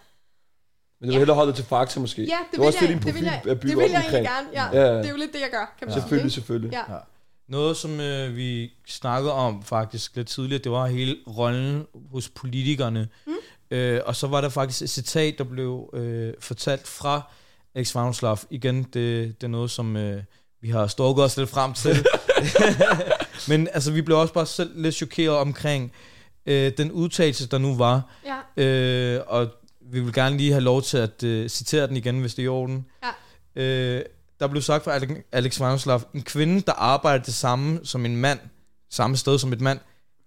Men du vil hellere holde det til fakta måske. ja, det, er vil også jeg, det, din det vil jeg, er det vil jeg egentlig gerne, ja, Ja, ja. ja. det er jo lidt det, jeg gør, kan man Selvfølgelig, sige. selvfølgelig. Ja. Ja. Noget, som øh, vi snakkede om faktisk lidt tidligere, det var hele rollen hos politikerne. Mm. Øh, og så var der faktisk et citat, der blev øh, fortalt fra Alex Vanderslav. Igen, det, det er noget, som øh, vi har stalket os lidt frem til. Men altså, vi blev også bare selv lidt chokeret omkring øh, den udtalelse, der nu var. Ja, Øh, og vi vil gerne lige have lov til at øh, citere den igen, hvis det er i orden. Ja. Øh, der blev sagt fra Alex- Vanderslav, en kvinde, der arbejder det samme som en mand, samme sted som et mand,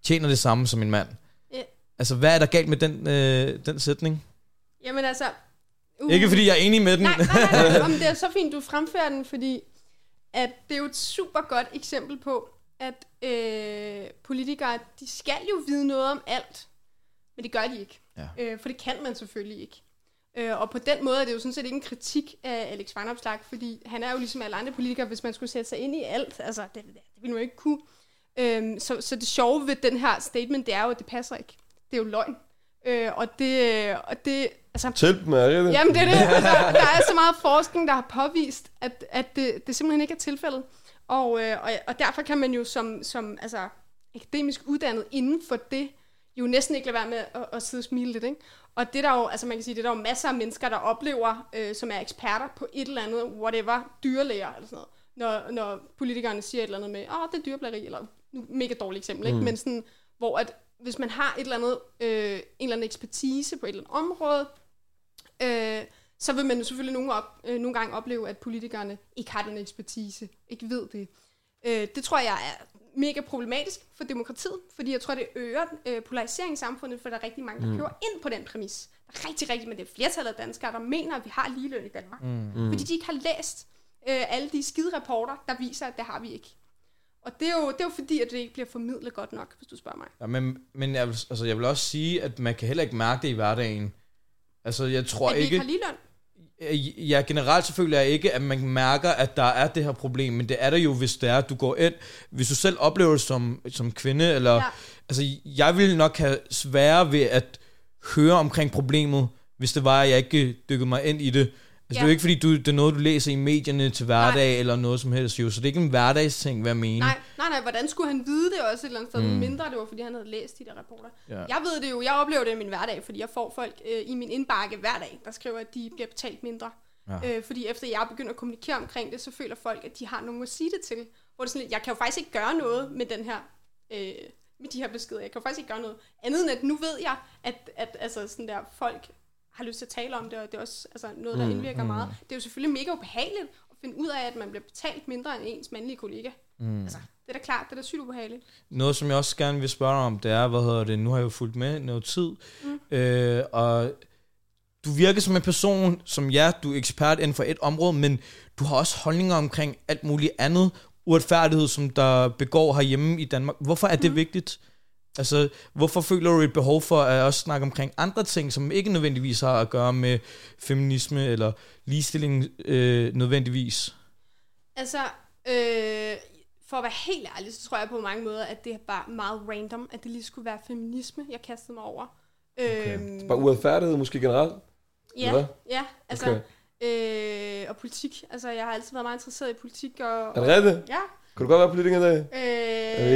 tjener det samme som en mand. Ja. Altså, hvad er der galt med den, øh, den sætning? jamen altså... Uh, Ikke fordi jeg er enig med den. Nej, nej, nej, nej. Jamen, det er så fint, du fremfører den, fordi at det er jo et super godt eksempel på, at øh, politikere, de skal jo vide noget om alt, men det gør de ikke. Ja. Øh, for det kan man selvfølgelig ikke. Øh, og på den måde er det jo sådan set ikke en kritik af Alex Vanopslagh, fordi han er jo ligesom alle andre politikere, hvis man skulle sætte sig ind i alt, altså det, det, ville man jo ikke kunne. Øhm, så, så det sjove ved den her statement, det er jo, at det passer ikke. Det er jo løgn. Øh, og det, og det, altså, Tæl dem, er det? Jamen det er det. Altså, der er så meget forskning, der har påvist, at, at det, det simpelthen ikke er tilfældet. Og, øh, og, og derfor kan man jo som, som altså, akademisk uddannet inden for det, jo næsten ikke lade være med at, at sidde og smile lidt. Ikke? Og det er der jo, altså man kan sige, det er der jo masser af mennesker, der oplever, øh, som er eksperter på et eller andet, whatever, dyrlæger eller sådan noget, når, når politikerne siger et eller andet med, åh, oh, det er dyreplageri, eller nu, mega dårligt eksempel, ikke? Mm. men sådan, hvor at, hvis man har et eller andet, øh, en eller anden ekspertise på et eller andet område, øh, så vil man jo selvfølgelig nogle, op, øh, nogle gange opleve, at politikerne ikke har den ekspertise, ikke ved det. Øh, det tror jeg er mega problematisk for demokratiet, fordi jeg tror, det øger øh, polarisering i samfundet, for der er rigtig mange, der køber ind på den præmis. Der er rigtig, rigtig, men det er flertallet af danskere, der mener, at vi har ligeløn i Danmark. Mm. Fordi de ikke har læst øh, alle de skide rapporter, der viser, at det har vi ikke. Og det er, jo, det er jo fordi, at det ikke bliver formidlet godt nok, hvis du spørger mig. Ja, men, men jeg, vil, altså, jeg vil også sige, at man kan heller ikke mærke det i hverdagen. Altså, jeg tror At vi ikke ikke... har ligeløn. Ja, generelt selvfølgelig er ikke, at man mærker, at der er det her problem, men det er der jo, hvis det er, at du går ind, hvis du selv oplever det som, som kvinde, eller, Ja. ja. altså, jeg ville nok have svære ved at høre omkring problemet, hvis det var, at jeg ikke dykkede mig ind i det. Altså, ja. det er jo ikke, fordi du, det er noget, du læser i medierne til hverdag, Nej. eller noget som helst, jo, så det er ikke en hverdagsting, hvad jeg mener. Nej, nej, nej, hvordan skulle han vide det også et eller andet sted, mm. mindre det var, fordi han havde læst de der rapporter. Ja. Jeg ved det jo, jeg oplever det i min hverdag, fordi jeg får folk øh, i min indbakke hver dag, der skriver, at de bliver betalt mindre. Ja. Øh, fordi efter jeg begynder at kommunikere omkring det, så føler folk, at de har nogen at sige det til. Hvor det sådan lidt, jeg kan jo faktisk ikke gøre noget med den her, øh, med de her beskeder. Jeg kan jo faktisk ikke gøre noget andet end, at nu ved jeg, at, at altså, sådan der, folk har lyst til at tale om det, og det er også altså, noget, der indvirker mm. meget. Det er jo selvfølgelig mega ubehageligt at finde ud af, at man bliver betalt mindre end ens mandlige kollega. Mm. Altså, det er da klart, det er da sygt ubehageligt. Noget, som jeg også gerne vil spørge dig om, det er, hvad hedder det, nu har jeg jo fulgt med noget tid, mm. øh, og du virker som en person, som ja, du er ekspert inden for et område, men du har også holdninger omkring alt muligt andet uretfærdighed, som der begår herhjemme i Danmark. Hvorfor er det mm. vigtigt? Altså, hvorfor føler du et behov for at også snakke omkring andre ting, som ikke nødvendigvis har at gøre med feminisme eller ligestilling øh, nødvendigvis? Altså, øh, for at være helt ærlig, så tror jeg på mange måder, at det er bare meget random, at det lige skulle være feminisme, jeg kastede mig over. Okay. Øhm, Bare uretfærdighed måske generelt. ja, hvad? ja, altså, okay. øh, og politik. Altså, jeg har altid været meget interesseret i politik. Og, Er det rigtigt? Ja. Kunne du godt være politiker i dag? Øh, Øh.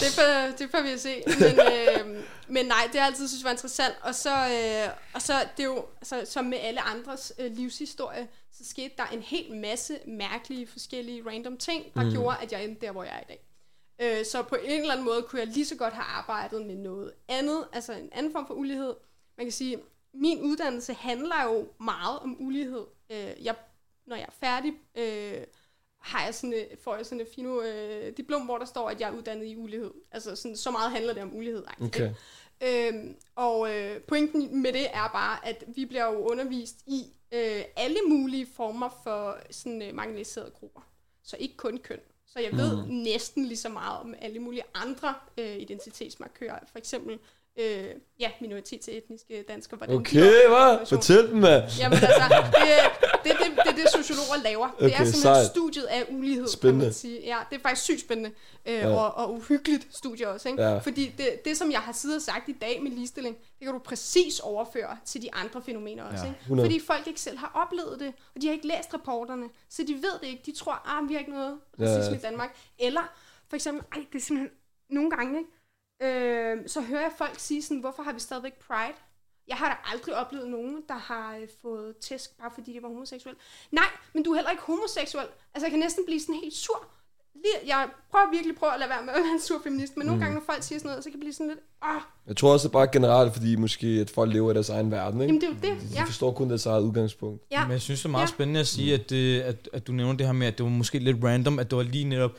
det, får, det får vi at se. Men, øh, men nej, det har jeg altid synes var interessant. Og så, øh, og så det er jo, altså, som med alle andres øh, livshistorie, så skete der en hel masse mærkelige, forskellige random ting, der mm. gjorde, at jeg endte der, hvor jeg er i dag. Øh, så på en eller anden måde kunne jeg lige så godt have arbejdet med noget andet, altså en anden form for ulighed. Man kan sige, min uddannelse handler jo meget om ulighed. Øh, jeg, når jeg er færdig, øh, har jeg sådan, et- får jeg sådan et fino øh, diplom, hvor der står, at jeg er uddannet i ulighed. Altså sådan, så meget handler det om ulighed. Okay. Øhm, og øh, pointen med det er bare, at vi bliver jo undervist i øh, alle mulige former for sådan øh, marginaliserede grupper. Så ikke kun køn. Så jeg ved mm. næsten lige så meget om alle mulige andre øh, identitetsmarkører. For eksempel øh, ja, minoritetsetniske danskere. Hvordan Okay, hvad? Fortæl dem, mand. Jamen altså, det, det, det, det er det, sociologer laver. Okay, det er simpelthen sejt. studiet af ulighed, Spændende. kan man sige. Ja, det er faktisk sygt spændende øh, Ja. og, og uhyggeligt studie også. Ikke? Ja. Fordi det, det, som jeg har siddet og sagt i dag med ligestilling, det kan du præcis overføre til de andre fænomener også. Ja, Ikke? 100. Fordi folk ikke selv har oplevet det, og de har ikke læst rapporterne, så de ved det ikke. De tror, ah, vi har ikke noget Ja. racisme i Danmark. Eller for eksempel, ej, det er simpelthen nogle gange, ikke? Øh, så hører jeg folk sige sådan, hvorfor har vi stadigvæk Pride? Jeg har da aldrig oplevet nogen, der har øh, fået tæsk, bare fordi de var homoseksuel. Nej, men du er heller ikke homoseksuel. Altså, jeg kan næsten blive sådan helt sur. Lige, jeg prøver virkelig prøver at lade være med at være en sur feminist, men nogle gange, når folk siger sådan noget, så kan jeg blive sådan lidt, åh, Jeg tror også, det er bare generelt, fordi måske, at folk lever i deres egen verden, ikke? jamen det er jo det. De Ja, forstår kun deres eget udgangspunkt. ja. Men jeg synes, det er meget Ja. spændende at sige, at, det, at, at du nævner det her med, at det var måske lidt random, at det var lige netop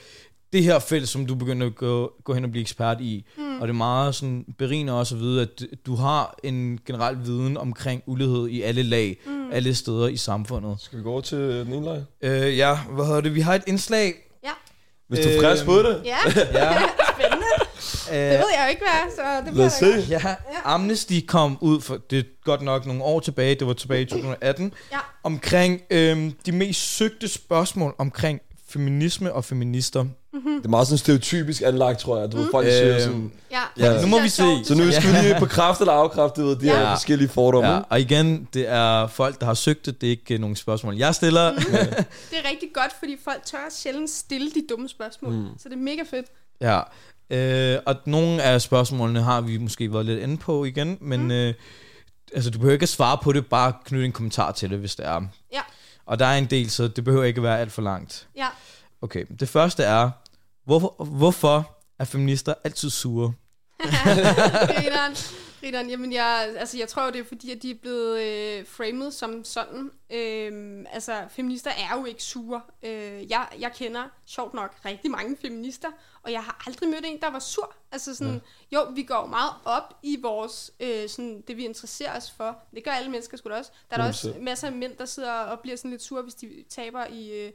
det her felt, som du begyndte at gå, gå hen og blive ekspert i. Mm. Og det er meget sådan berigende også at vide, at du har en generel viden omkring ulighed i alle lag, mm. alle steder i samfundet. Skal vi gå over til den ene leg? Øh, ja, hvad hedder det? Vi har et indslag. Ja, Hvis du er frisk på det. ja. Ja, spændende. Det øh, ved jeg jo ikke, hvad så det Lad os bliver se. ja, Amnesty kom ud for, det er godt nok nogle år tilbage, det var tilbage i 2018, Ja. omkring øhm, de mest søgte spørgsmål omkring feminisme og feminister. Det er meget sådan stereotypisk anlagt, tror jeg. Du ved, folk Øhm, siger sådan... Ja, Ja, nu må Det vi se. Så nu skal vi lige på kraft eller afkræfte ved de Ja. her forskellige fordomme. Ja, og igen, det er folk, der har søgt det. Det er ikke øh, nogen spørgsmål, jeg stiller. Det er rigtig godt, fordi folk tør sjældent stille de dumme spørgsmål. Mm. Så det er mega fedt. ja. Øh, og nogle af spørgsmålene har vi måske været lidt inde på igen, men mm. øh, altså, du behøver ikke at svare på det, bare knytte en kommentar til det, hvis det er. Ja, Og der er en del, så det behøver ikke være alt for langt. ja. Okay, det første er, hvorfor, hvorfor er feminister altid sure? Grineren. Grineren, jamen jeg, altså jeg tror det er fordi, at de er blevet øh, framet som sådan. Øh, altså, feminister er jo ikke sure. Øh, jeg, jeg kender, sjovt nok, rigtig mange feminister, og jeg har aldrig mødt en, der var sur. Altså sådan, ja. jo, vi går meget op i vores, øh, sådan, det vi interesserer os for. Det gør alle mennesker sgu da også. Der er der også masser af mænd, der sidder og bliver sådan lidt sure, hvis de taber i, øh,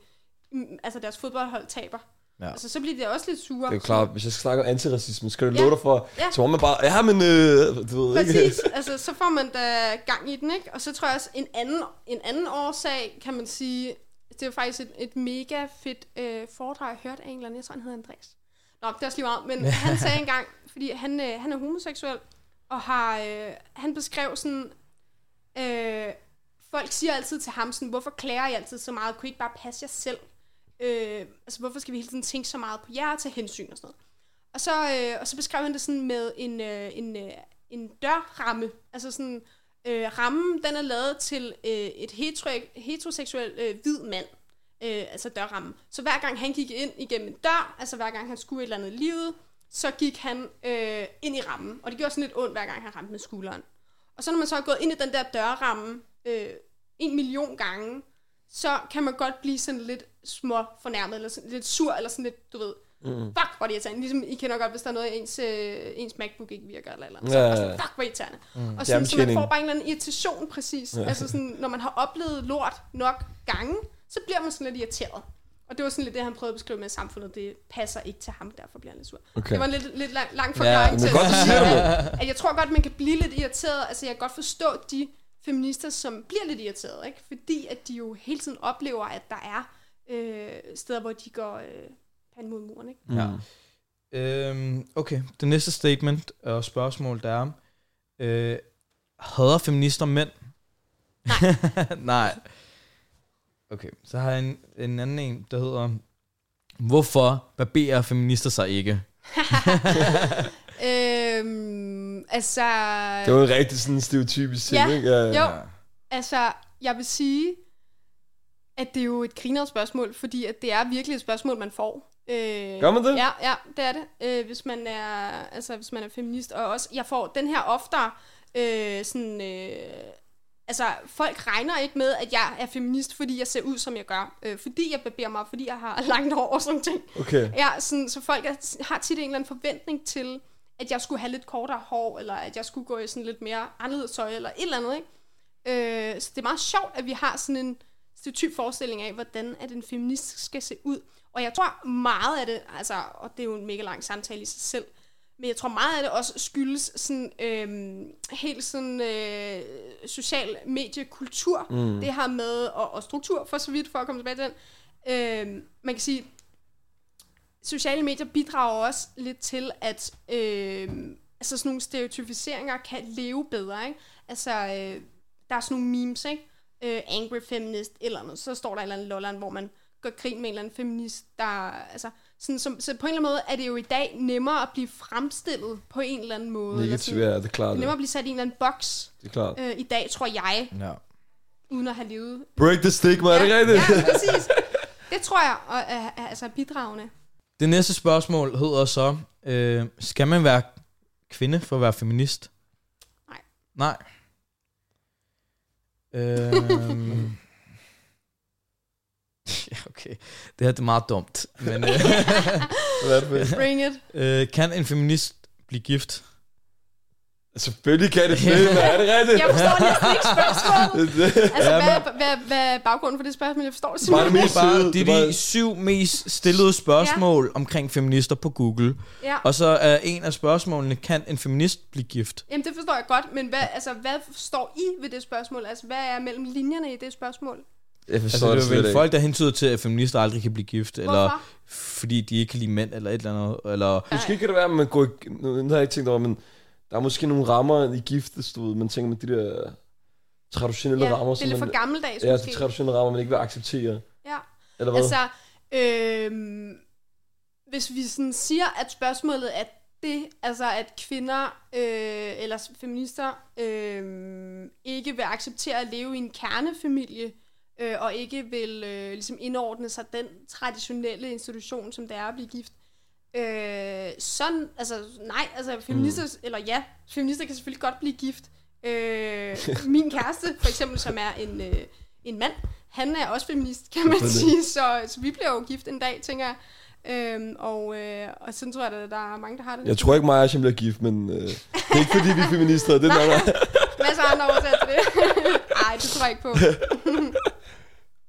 altså deres fodboldhold taber. Ja. Altså, så bliver de også lidt sure. Det er jo klart, hvis jeg skal snakke om antiracisme, skal du Ja. love dig for, Ja. så må man bare, ja, men, øh, du ved ikke. Præcis, altså så får man da gang i den, ikke? Og så tror jeg også, en anden, en anden årsag, kan man sige, det er faktisk et, et mega fedt øh, foredrag, jeg hørte af en eller anden, jeg tror han hedder Andreas. Nå, det er også lige meget, men han sagde engang, fordi han, øh, han er homoseksuel, og har, øh, han beskrev sådan, øh, folk siger altid til ham sådan, hvorfor klager I altid så meget, kunne I ikke bare passe jer selv? Øh, altså hvorfor skal vi hele tiden tænke så meget på jer og tage hensyn og sådan noget? Og så, øh, og så beskrev han det sådan med en, øh, en, øh, en dørramme. Altså sådan, øh, rammen, den er lavet til øh, et hetero, heteroseksuel øh, hvid mand. Øh, altså dørrammen. Så hver gang han gik ind igennem en dør, altså hver gang han skulle et eller andet i livet, så gik han øh, ind i rammen. Og det gjorde sådan lidt ondt, hver gang han ramte med skulderen. Og så når man så er gået ind i den der dørramme øh, en million gange, så kan man godt blive sådan lidt små fornærmet, eller sådan lidt sur, eller sådan lidt, du ved, mm. fuck, hvor er det irriterende. Ligesom I kender godt, hvis der er noget, ens, øh, ens MacBook ikke virker, eller, eller andet. Så Ja, ja, det ja. sådan, fuck, hvor irriterende. Mm. Og sådan, så man får bare en eller anden irritation, præcis. Ja. Altså sådan, når man har oplevet lort nok gange, så bliver man sådan lidt irriteret. Og det var sådan lidt det, han prøvede at beskrive med at samfundet. Det passer ikke til ham, derfor bliver han lidt sur. Okay. Det var en lidt, lidt lang, lang forklaring men til, godt, det. at jeg tror godt, man kan blive lidt irriteret. Altså, jeg kan godt forstå de feminister, som bliver lidt irriteret, ikke? Fordi at de jo hele tiden oplever, at der er øh, steder, hvor de går øh, panden mod muren, ikke? Ja. Øhm, okay, det næste statement og spørgsmål, der er, øh, hader feminister mænd? Nej. Nej. Okay, så har jeg en, en anden en, der hedder, hvorfor barberer feminister sig ikke? Øhm, altså... Det var en rigtig sådan stereotypisk ting, Ja. ikke? Ja, ja. Jo, altså, jeg vil sige, at det er jo et grineret spørgsmål, fordi at det er virkelig et spørgsmål, man får. Øh, Gør man det? Ja, ja, det er det. Øh, hvis man er, altså, hvis man er feminist, og også, jeg får den her oftere, øh, sådan, øh, altså, folk regner ikke med, at jeg er feminist, fordi jeg ser ud, som jeg gør. Øh, fordi jeg barberer mig, fordi jeg har langt hår og sådan ting. Okay. Ja, sådan, så folk er, har tit en eller anden forventning til, at jeg skulle have lidt kortere hår, eller at jeg skulle gå i sådan lidt mere anderledes tøj, eller et eller andet, ikke? Øh, så det er meget sjovt, at vi har sådan en stereotyp forestilling af, hvordan at en feminist skal se ud. Og jeg tror meget af det, altså, og det er jo en mega lang samtale i sig selv, men jeg tror meget af det også skyldes sådan øhm, helt sådan øh, social mediekultur. Mm. Det her med, og, og struktur for så vidt, for at komme tilbage til den. Øhm, man kan sige, sociale medier bidrager også lidt til, at øh, altså sådan nogle stereotypiseringer kan leve bedre. Ikke? Altså, øh, der er sådan nogle memes, ikke? Øh, angry feminist, eller noget. Så står der en eller anden lolleren, hvor man gør grin med en eller anden feminist, der... Altså, sådan, som, så på en eller anden måde er det jo i dag nemmere at blive fremstillet på en eller anden måde. eller Negativt, sådan, ja, det er klart. det er nemmere at blive sat i en eller anden boks det er klart. øh, i dag, tror jeg, Ja. uden at have levet. Break the stigma, er det ja, rigtigt? Ja, præcis. Det tror jeg og, er, er, altså er bidragende. Det næste spørgsmål hedder så, øh, skal man være kvinde for at være feminist? Nej. Nej. Øhm, ja, okay. Det her det er meget dumt. Men øh? Bring it. øh, kan en feminist blive gift? Selvfølgelig kan det det, er det rigtigt? Jeg forstår næsten ikke spørgsmålet. Altså, Ja, hvad, hvad, hvad er baggrunden for det spørgsmål? Jeg forstår det Bare simpelthen mest Det er, bare, det det er de syv mest stillede spørgsmål ja. omkring feminister på Google. Ja. Og så er en af spørgsmålene, kan en feminist blive gift? Jamen, det forstår jeg godt, men hvad, altså, hvad står I ved det spørgsmål? Altså, hvad er mellem linjerne i det spørgsmål? Jeg forstår Altså, det det er vel ikke. folk, der hentyder til, at feminister aldrig kan blive gift, eller Hvorfor? fordi de ikke kan lide mænd, eller et eller andet. Eller, Måske kan det være, at man går... Nu har jeg ikke tænkt over, men der er måske nogle rammer i giftestod. Man tænker med de der traditionelle Ja, rammer, det er lidt man, for gammeldags, ja, måske. de traditionelle rammer, man ikke vil acceptere. Ja. Eller hvad? Altså, øhm, hvis vi sådan siger, at spørgsmålet er det, altså at kvinder øh, eller feminister øh, ikke vil acceptere at leve i en kernefamilie, øh, og ikke vil øh, ligesom indordne sig den traditionelle institution, som det er at blive gift, Øh, sådan, altså nej, altså feminister, mm. eller ja, feminister kan selvfølgelig godt blive gift. Øh, min kæreste, for eksempel, som er en, øh, en mand, han er også feminist, kan man sige, så, så vi bliver jo gift en dag, tænker jeg. Øhm, og, øh, og sådan tror jeg, at der er mange, der har det. Jeg tror ikke, mig og bliver gift, men øh, det er ikke fordi, vi er feminister. Det er Nej. nok, Masser af andre årsager til det. Nej, det tror jeg ikke på.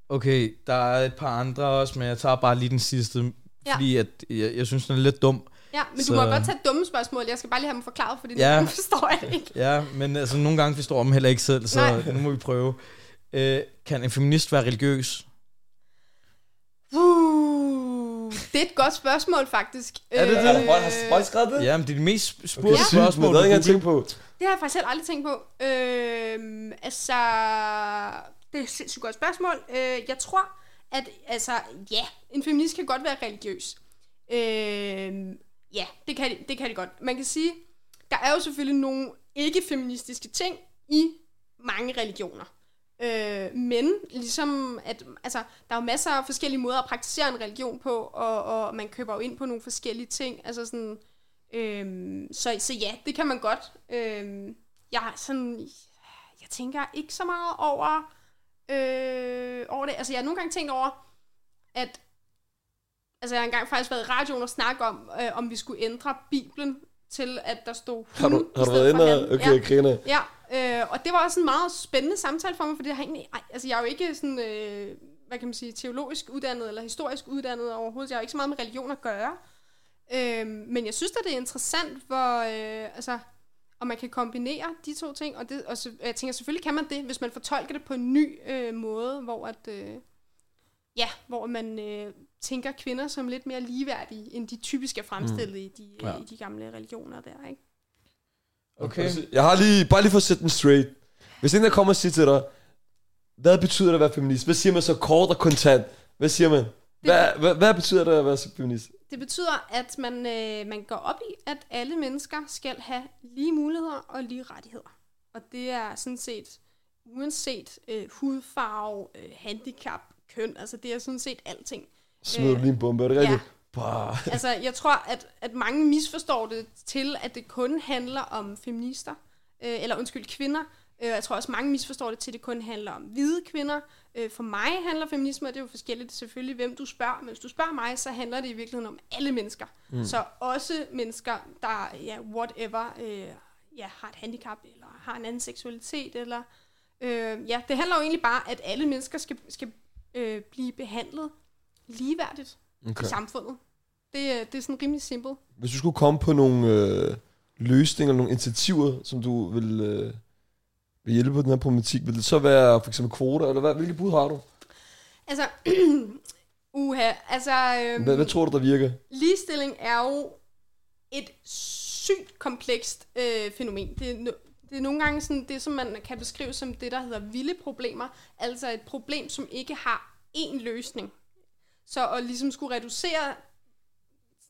Okay, der er et par andre også, men jeg tager bare lige den sidste, Ja. fordi at jeg, jeg synes, den er lidt dum. Ja, men Så- du må godt tage dumme spørgsmål. Jeg skal bare lige have dem forklaret, fordi Ja. nogle forstår jeg det ikke. Ja, men altså nogle gange forstår jeg dem heller ikke selv, så Nej. nu må vi prøve. Øh, kan en feminist være religiøs? Uh, det er et godt spørgsmål, faktisk. Er det det? Øh, Har du skrevet det? Ja, men det er de mest spurgte Okay, spørgsmål. det havde jeg på ikke engang Google. tænkt på. Det har jeg faktisk selv aldrig tænkt på. Øh, altså, det er et sindssygt godt spørgsmål. Øh, jeg tror, at altså, ja, en feminist kan godt være religiøs. Øh, ja, det kan, det kan det godt. Man kan sige, der er jo selvfølgelig nogle ikke-feministiske ting i mange religioner. Øh, men ligesom, at altså, der er jo masser af forskellige måder at praktisere en religion på, og, og man køber jo ind på nogle forskellige ting. Altså sådan, øh, så, så ja, det kan man godt. Øh, jeg sådan, jeg tænker ikke så meget over, øh, over det. Altså jeg har nogle gange tænkt over, at, altså jeg har engang faktisk været i radioen og snakke om, øh, om vi skulle ændre Bibelen til, at der stod Har du, hun har du været for inde. Okay, Ja. griner. Ja, øh, og det var også en meget spændende samtale for mig, fordi jeg har egentlig, ej, altså jeg er jo ikke sådan, øh, hvad kan man sige, teologisk uddannet eller historisk uddannet overhovedet. Jeg har jo ikke så meget med religion at gøre. Øh, men jeg synes at det er interessant, hvor, øh, altså, om man kan kombinere de to ting, og, det, og så, jeg tænker, selvfølgelig kan man det, hvis man fortolker det på en ny øh, måde, hvor at, øh, ja, hvor man øh, tænker kvinder som lidt mere ligeværdige, end de typisk er fremstillet mm. i, de, Ja. ja. i de gamle religioner der, ikke? Okay. Jeg har lige, bare lige for at sætte den straight. Hvis en der kommer og siger til dig, hvad betyder det at være feminist? Hvad siger man så kort og kontant? Hvad siger man? Hvad, hvad, hvad betyder det at være feminist? Det betyder, at man, øh, man går op i, at alle mennesker skal have lige muligheder og lige rettigheder. Og det er sådan set, uanset øh, hudfarve, øh, handicap, køn, altså det er sådan set alting. Smider du lige en bombe, er det Ja. rigtigt? Bah. Altså jeg tror, at, at mange misforstår det til, at det kun handler om feminister, øh, eller undskyld, kvinder. Øh, jeg tror også, mange misforstår det til, at det kun handler om hvide kvinder. Øh, for mig handler feminisme, og det er jo forskelligt selvfølgelig, hvem du spørger. Men hvis du spørger mig, så handler det i virkeligheden om alle mennesker. Mm. Så også mennesker, der, ja, whatever, øh, ja, har et handicap, eller har en anden seksualitet, eller... Øh, ja, det handler jo egentlig bare, at alle mennesker skal, skal øh, blive behandlet ligeværdigt okay. i samfundet. Det, er- det er sådan rimelig simpelt. Hvis du skulle komme på nogle øh, løsninger, nogle initiativer, som du vil, øh, vil hjælpe på den her problematik, vil det så være for eksempel kvoter, eller hvad, hvilke bud har du? Altså, uha, altså, øhm, Hvad, hvad tror du, der virker? ligestilling er jo et sygt komplekst øh, fænomen. Det er, det er nogle gange sådan det, som man kan beskrive som det, der hedder vilde problemer. Altså et problem, som ikke har én løsning. Så at ligesom skulle reducere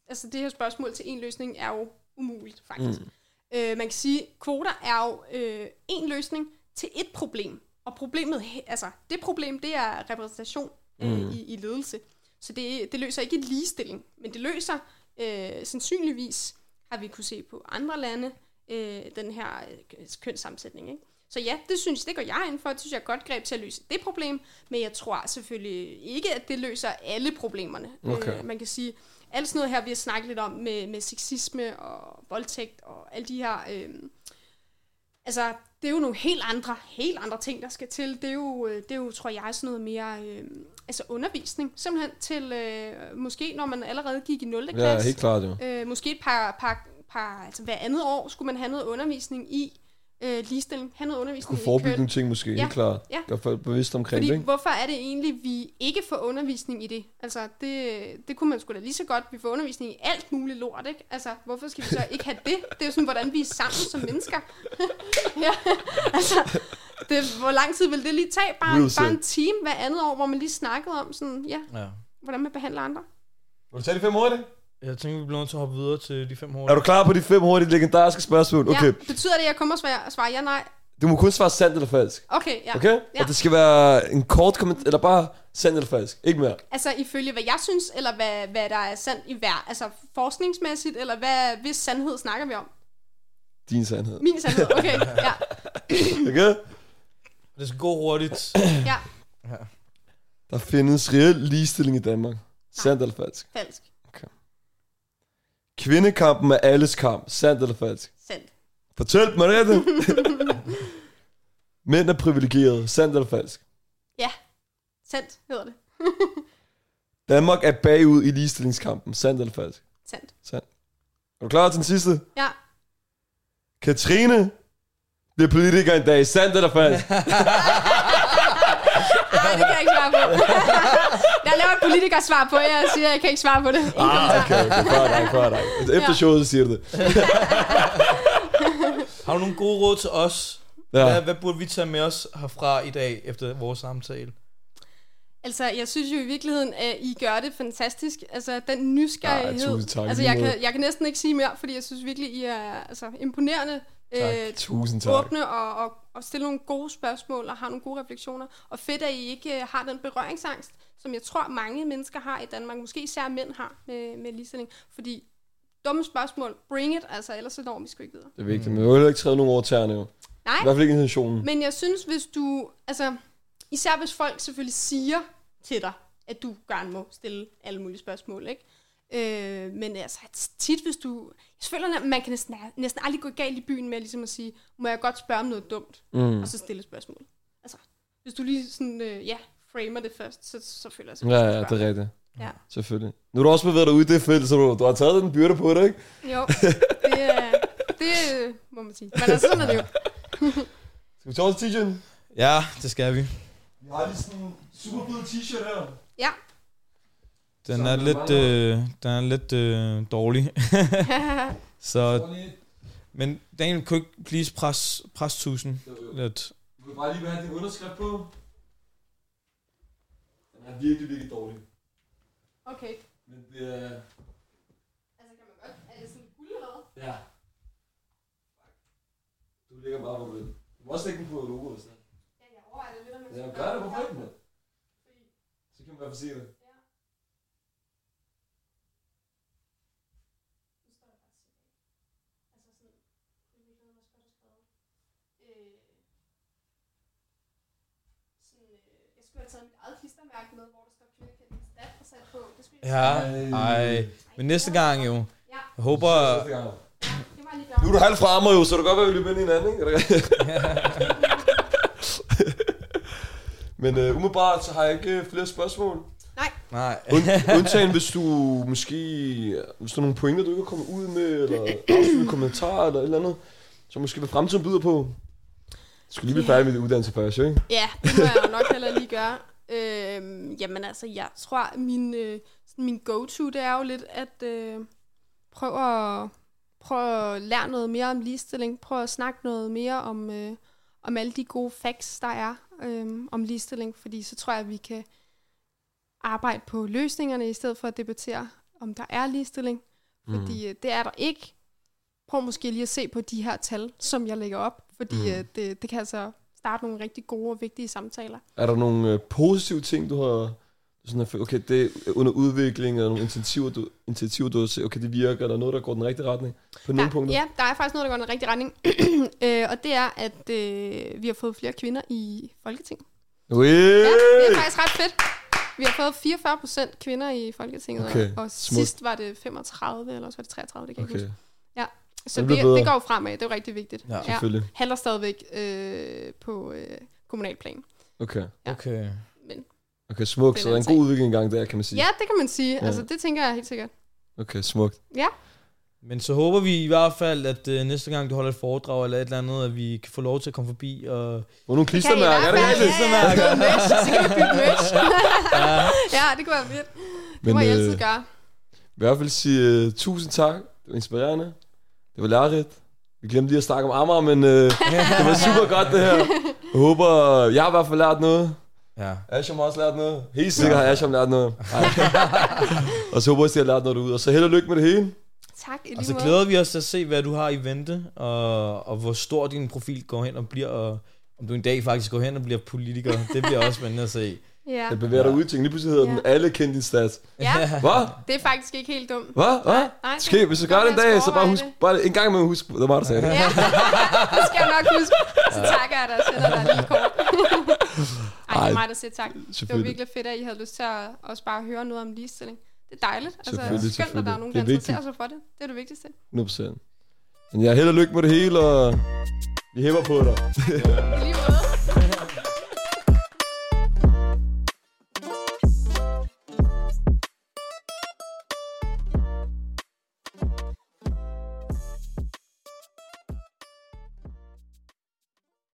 altså det her spørgsmål til én løsning er jo umuligt, faktisk. Mm. Øh, man kan sige, kvoter er jo øh, en løsning til et problem. Og problemet, altså det problem, det er repræsentation øh, mm. i, i ledelse. Så det, det løser ikke et ligestilling, men det løser øh, sandsynligvis, har vi kunne se på andre lande, øh, den her øh, kønssammensætning. Ikke? Så ja, det synes det går jeg ind for. Det synes jeg er et godt greb til at løse det problem. Men jeg tror selvfølgelig ikke, at det løser alle problemerne. Okay. Øh, man kan sige, alt sådan noget her, vi har snakket lidt om med, med sexisme og voldtægt og alle de her... Øh, altså, det er jo nogle helt andre, helt andre ting, der skal til. Det er jo, øh, det er jo tror jeg, sådan noget mere øh, altså undervisning. Simpelthen til, øh, måske når man allerede gik i 0. Ja, klasse. helt klart jo. Øh, måske et par, par, par, altså hver andet år skulle man have noget undervisning i øh, ligestilling. Have noget undervisning Kunne i forebygge nogle ting måske, Ja, helt klart. ja. Gør folk bevidst omkring Fordi det, ikke? hvorfor er det egentlig, vi ikke får undervisning i det? Altså, det, det kunne man sgu da lige så godt. Vi får undervisning i alt muligt lort, ikke? Altså, hvorfor skal vi så ikke have det? Det er jo sådan, hvordan vi er sammen som mennesker. ja, altså, det, hvor lang tid vil det lige tage? Bare, Real en, bare en time hver andet år, hvor man lige snakkede om sådan, ja, Ja. hvordan man behandler andre. Vil du tage de fem hurtigt? Jeg tænker, vi bliver nødt til at hoppe videre til de fem Er hurtige. du klar på de fem hurtige legendariske spørgsmål? Okay. Ja, betyder det, at jeg kommer og svarer, svarer ja, nej? Du må kun svare sandt eller falsk. Okay, ja. Okay? Ja. Og det skal være en kort kommentar, eller bare sandt eller falsk. Ikke mere. Altså ifølge hvad jeg synes, eller hvad, hvad der er sandt i hver, altså forskningsmæssigt, eller hvad, hvis sandhed snakker vi om? Din sandhed. Min sandhed, okay, ja. Okay? Det skal gå hurtigt. ja. Der findes reel ligestilling i Danmark. Sandt eller falsk? Falsk. Kvindekampen er alles kamp. Sandt eller falsk? Sandt. Fortæl mig det. Mænd er privilegerede. Sandt eller falsk? Sandt hedder det. Danmark er bagud i ligestillingskampen. Sandt eller falsk? Sandt. Sandt. Er du klar til den sidste? Ja. Katrine bliver politiker en dag. Sandt eller falsk? Nej, det kan jeg ikke svare på. Jeg laver et politikersvar på, jeg siger, jeg kan ikke svare på det. Ah, okay, okay. Før dig, før dig. Efter showet, siger det. Har du nogle gode råd til os? Ja. Hvad, hvad burde vi tage med os herfra i dag, efter vores samtale? Altså, jeg synes jo i virkeligheden, at I gør det fantastisk. Altså, den nysgerrighed. Ja, tak, Altså, jeg kan, jeg kan næsten ikke sige mere, fordi jeg synes virkelig, I er altså, imponerende. Øh, Tusind tak. åbne og, og, og stille nogle gode spørgsmål og har nogle gode refleksioner. Og fedt, at I ikke øh, har den berøringsangst, som jeg tror, mange mennesker har i Danmark. Måske især mænd har med, med ligestilling. Fordi dumme spørgsmål, bring it, altså ellers så når vi sgu ikke videre. Det er vigtigt, men vi vil heller ikke træde nogen over tæerne jo. Nej, I hvert fald ikke intentionen. men jeg synes, hvis du, altså, især hvis folk selvfølgelig siger til dig, at du gerne må stille alle mulige spørgsmål, ikke? Øh, men altså, tit hvis du... Jeg føler, at man kan næsten, næsten aldrig gå galt i byen med ligesom at sige, må jeg godt spørge om noget dumt, Mm. og så stille spørgsmål. Altså, hvis du lige sådan, øh, ja, framer det først, så, så føler jeg Ja, selvfølgelig, ja, du det er rigtigt. Ja. Selvfølgelig. Nu har du også bevæget dig ud i det felt, så du, du har taget den byrde på dig, ikke? Jo, det, er- det må man sige. Men altså, sådan er det jo. Skal vi tage også t-shirten? Ja, det skal vi. Vi har lige sådan en super fed t-shirt her. Ja. Den Så er er lidt, øh, den er lidt øh, dårlig. Så, men Daniel, kan du ikke please press, press tusind lidt? Du vil bare lige have din underskrift på. Den er virkelig, virkelig dårlig. okay. Men det er... Altså, kan man godt... Er det sådan guld eller hvad? Ja. Du ligger bare på den. Du må også lægge den på logoet. Så. Ja, jeg overvejer det lidt, om jeg Ja, gør det. Hvorfor ikke, mand? Så kan man i hvert fald se det. Nu står der bare tilbage. Altså sådan, i virkeligheden også godt skrevet. Øh, sådan, øh, jeg skulle have taget mit eget klistermærke med, hvor der står og sat på. Det skulle jeg Ja, ej. Men næste gang jo. Ja, Jeg håber... Gang. det var lige Nu er du halvt fremme jo, så det kan godt være, at vi løber ind i hinanden, ikke? Er det rigtigt? Men øh, umiddelbart, så har jeg ikke øh, flere spørgsmål. Nej. Und, undtagen, hvis du måske... Hvis der er nogle pointer, du ikke er kommet ud med, eller afslutte kommentarer, eller et eller andet, så måske hvad fremtiden byder på. Skal lige blive færdig med din uddannelse først, ikke? Ja, det må jeg jo nok heller lige gøre. Øhm, jamen altså, jeg tror, min, øh, min go-to, det er jo lidt at øh, prøve at, prøve at lære noget mere om ligestilling. Prøve at snakke noget mere om, øh, om alle de gode facts, der er øh, om ligestilling. Fordi så tror jeg, at vi kan arbejde på løsningerne, i stedet for at debattere, om der er ligestilling. Fordi øh, det er der ikke. Prøv måske lige at se på de her tal, som jeg lægger op. Fordi Mm. øh, det, det kan altså starte nogle rigtig gode og vigtige samtaler. Er der nogle øh, positive ting, du har... Sådan at, okay, det er under udvikling, eller nogle initiativer, du, initiativer, du har set, okay, det virker, eller noget, der går den rigtige retning på nogle der, punkter? Ja, der er faktisk noget, der går den rigtige retning. øh, og det er, at øh, vi har fået flere kvinder i Folketinget. Ui! Ja, det er faktisk ret fedt. Vi har fået 44 procent kvinder i Folketinget, Okay, og, og sidst var det 35, eller også var det 33, det kan jeg ikke Okay, huske. Så Det det, det går jo fremad, det er jo rigtig vigtigt. Ja, selvfølgelig. Handler stadigvæk øh, på øh, kommunalplan. Okay, Ja. Okay. Men okay, smukt. Det er Så der er en god udvikling gang der, kan man sige. ja, det kan man sige. Ja. Altså, det tænker jeg helt sikkert. Okay, smukt. Men så håber vi i hvert fald, at øh, næste gang du holder et foredrag eller et eller andet, at vi kan få lov til at komme forbi og... Hvor nogle klistermærker, er det fald. rigtigt? Ja, ja, ja. Så kan vi bygge merch. ja, det kunne være fedt. Det må Men jeg øh, altid gøre. i hvert fald sige uh, tusind tak. Det var inspirerende. Det var lærerigt. Vi glemte lige at snakke om Amager, men uh, det var super godt det her. Jeg håber, jeg har i hvert fald lært noget. Ja. Asham har også lært noget. Helt sikkert har Asham lært noget. Og så håber jeg, at I har lært noget derude. Og så held og lykke med det hele. Tak, i Og så måde. glæder vi os til at se, hvad du har i vente, og, og hvor stor din profil går hen og bliver, og om du en dag faktisk går hen og bliver politiker. Det bliver også spændende at se. Ja. Jeg bevæger dig ud til, lige pludselig hedder Ja. den alle kendte din stats. ja, Hvad? det er faktisk ikke helt dumt. Hvad? Hvad? Skal, hvis du gør det en dag, så bare husk, bare en gang med husk, det var der sagde det. Ja, det skal jeg nok huske. Så takker jeg dig og sender dig lige kort. Ej, det Ej, er mig, der siger tak. Det var virkelig fedt, at I havde lyst til at også bare høre noget om ligestilling. Det er dejligt. Altså, Selvfølgelig, skønt, at der er nogen, Det der er interesserer sig for det. Det er det vigtigste. 100%. Men jeg held og lykke med det hele, og vi hæpper på dig. I lige måde.